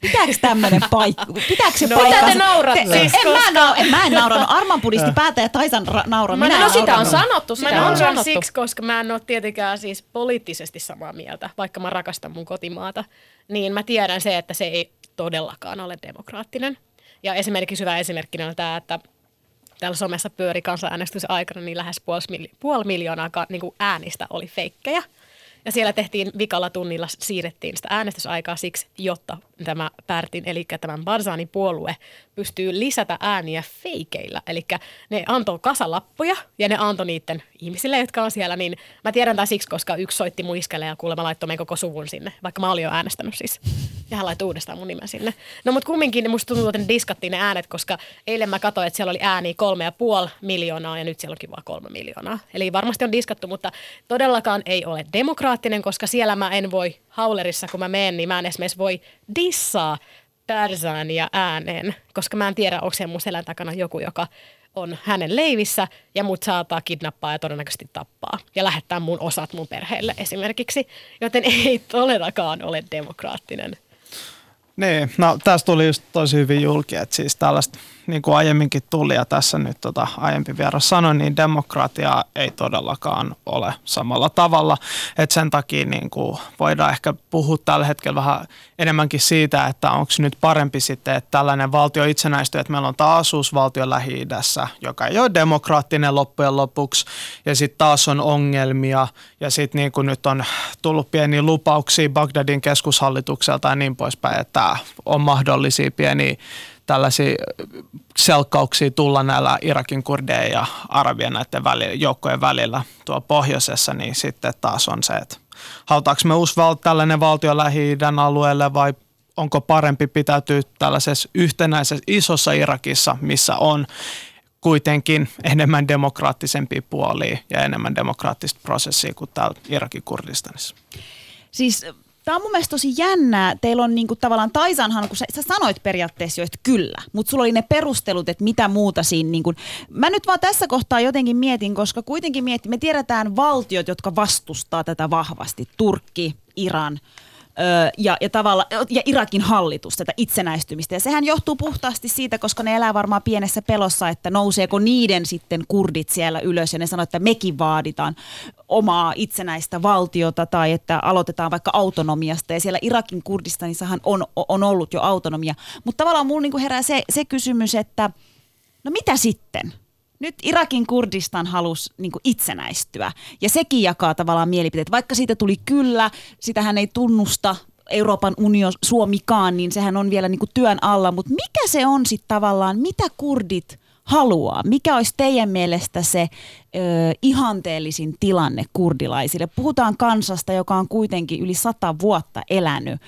Speaker 3: Pitääkö tämmöinen paikka? Pitääkö se
Speaker 5: No,
Speaker 3: paikka?
Speaker 5: mitä te nauratte?
Speaker 3: Te, en, mä nau, en, mä en nauranut. Arman pudisti päätä ja Taisan ra- naura.
Speaker 5: Mä,
Speaker 3: Minä
Speaker 5: no sitä on
Speaker 3: naurannut.
Speaker 5: sanottu,
Speaker 1: Mä
Speaker 5: sitä on
Speaker 1: nauran
Speaker 5: sanottu.
Speaker 1: siksi, koska mä en ole tietenkään siis poliittisesti samaa mieltä, vaikka mä rakastan mun kotimaata. Niin mä tiedän se, että se ei todellakaan ole demokraattinen. Ja esimerkiksi hyvä esimerkkinä on tämä, että täällä somessa pyöri kansanäänestys aikana, niin lähes puoli, mili- puoli miljoonaa ka- niin kuin äänistä oli feikkejä. Ja siellä tehtiin vikalla tunnilla, siirrettiin sitä äänestysaikaa siksi, jotta tämä Pärtin, eli tämän Barzanin puolue, pystyy lisätä ääniä feikeillä. Eli ne antoi kasalappuja ja ne antoi niiden ihmisille, jotka on siellä. Niin mä tiedän tämän siksi, koska yksi soitti mun iskelle ja kuulemma laittoi meidän koko suvun sinne, vaikka mä olin jo äänestänyt siis. Ja hän laittoi uudestaan mun nimen sinne. No mutta kumminkin musta tuntuu, että ne diskattiin ne äänet, koska eilen mä katsoin, että siellä oli ääniä kolme ja puoli miljoonaa ja nyt siellä onkin vaan kolme miljoonaa. Eli varmasti on diskattu, mutta todellakaan ei ole demokraattinen, koska siellä mä en voi haulerissa, kun mä menen, niin mä en esimerkiksi voi dissaa Tarzania ääneen, koska mä en tiedä, onko siellä mun selän takana joku, joka on hänen leivissä ja mut saattaa kidnappaa ja todennäköisesti tappaa ja lähettää mun osat mun perheelle esimerkiksi. Joten ei todellakaan ole demokraattinen.
Speaker 4: Niin, no tästä tuli just tosi hyvin julki, että siis tällaista niin kuin aiemminkin tuli ja tässä nyt tota, aiempi vieras sanoi, niin demokratia ei todellakaan ole samalla tavalla. Et sen takia niin kuin voidaan ehkä puhua tällä hetkellä vähän enemmänkin siitä, että onko nyt parempi sitten, että tällainen valtio itsenäistyy, että meillä on taas valtio lähi joka ei ole demokraattinen loppujen lopuksi ja sitten taas on ongelmia ja sitten niin kuin nyt on tullut pieniä lupauksia Bagdadin keskushallitukselta ja niin poispäin, että on mahdollisia pieniä tällaisia selkkauksia tulla näillä Irakin kurdeja ja arabien näiden välillä, joukkojen välillä tuolla pohjoisessa, niin sitten taas on se, että halutaanko me uusi val- tällainen valtio lähi alueelle vai onko parempi pitäytyä tällaisessa yhtenäisessä isossa Irakissa, missä on kuitenkin enemmän demokraattisempia puolia ja enemmän demokraattista prosessia kuin täällä Irakin Kurdistanissa.
Speaker 3: Siis Tämä on mun mielestä tosi jännää. Teillä on niinku tavallaan Taisanhan, kun sä, sä sanoit periaatteessa jo, että kyllä, mutta sulla oli ne perustelut, että mitä muuta siinä. Niinku, mä nyt vaan tässä kohtaa jotenkin mietin, koska kuitenkin mietin, me tiedetään valtiot, jotka vastustaa tätä vahvasti. Turkki, Iran, ja, ja, tavalla, ja Irakin hallitus, tätä itsenäistymistä. Ja sehän johtuu puhtaasti siitä, koska ne elää varmaan pienessä pelossa, että nouseeko niiden sitten kurdit siellä ylös ja ne sanoo, että mekin vaaditaan omaa itsenäistä valtiota tai että aloitetaan vaikka autonomiasta. Ja siellä Irakin Kurdistanissahan on, on ollut jo autonomia. Mutta tavallaan mulla niinku herää se, se kysymys, että no mitä sitten? Nyt Irakin Kurdistan halusi niin itsenäistyä ja sekin jakaa tavallaan mielipiteet. Vaikka siitä tuli kyllä, sitähän ei tunnusta Euroopan unio Suomikaan, niin sehän on vielä niin työn alla. Mutta mikä se on sitten tavallaan, mitä kurdit haluaa? Mikä olisi teidän mielestä se ö, ihanteellisin tilanne kurdilaisille? Puhutaan kansasta, joka on kuitenkin yli sata vuotta elänyt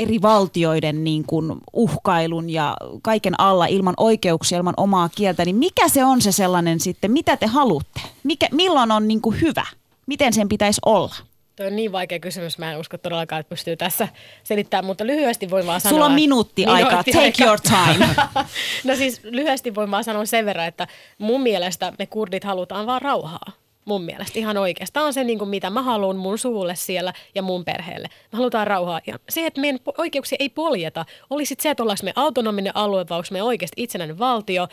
Speaker 3: eri valtioiden niin kuin uhkailun ja kaiken alla ilman oikeuksia, ilman omaa kieltä, niin mikä se on se sellainen sitten, mitä te haluatte? Mikä, milloin on niin kuin hyvä? Miten sen pitäisi olla?
Speaker 1: Tuo on niin vaikea kysymys, mä en usko todellakaan, että pystyy tässä selittämään, mutta lyhyesti voin vaan sanoa...
Speaker 3: Sulla on minuutti, minuutti aikaa, take aika. your time.
Speaker 1: no siis lyhyesti voin vaan sanoa sen verran, että mun mielestä me kurdit halutaan vaan rauhaa mun mielestä ihan oikeastaan on se, niin kuin mitä mä haluan mun suulle siellä ja mun perheelle. Me halutaan rauhaa. Ja se, että meidän oikeuksia ei poljeta, olisi se, että ollaanko me autonominen alue vai onko me oikeasti itsenäinen valtio.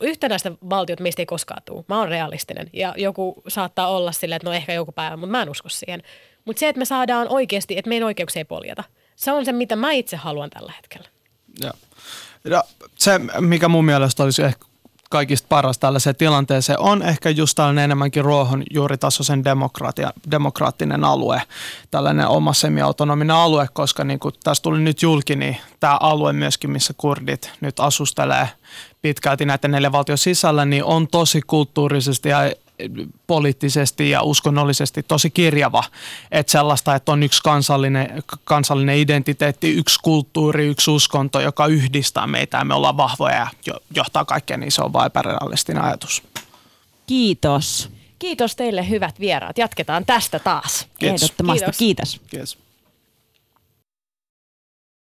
Speaker 1: Yhtenäistä valtiot meistä ei koskaan tule. Mä oon realistinen ja joku saattaa olla silleen, että no ehkä joku päivä, mutta mä en usko siihen. Mutta se, että me saadaan oikeasti, että meidän oikeuksia ei poljeta, se on se, mitä mä itse haluan tällä hetkellä.
Speaker 4: Ja. Ja se, mikä mun mielestä olisi ehkä kaikista paras tällaiseen tilanteeseen on ehkä just tällainen enemmänkin ruohonjuuritasoisen demokraattinen alue, tällainen oma semiautonominen alue, koska niin kuin tässä tuli nyt julki, niin tämä alue myöskin, missä kurdit nyt asustelee pitkälti näiden neljän valtion sisällä, niin on tosi kulttuurisesti ja poliittisesti ja uskonnollisesti tosi kirjava. Että sellaista, että on yksi kansallinen, kansallinen identiteetti, yksi kulttuuri, yksi uskonto, joka yhdistää meitä ja me ollaan vahvoja ja johtaa kaikkeen, niin se on vain epärealistinen ajatus.
Speaker 3: Kiitos.
Speaker 5: Kiitos teille hyvät vieraat. Jatketaan tästä taas.
Speaker 3: Kiitos. Ehdottomasti. Kiitos.
Speaker 4: Kiitos.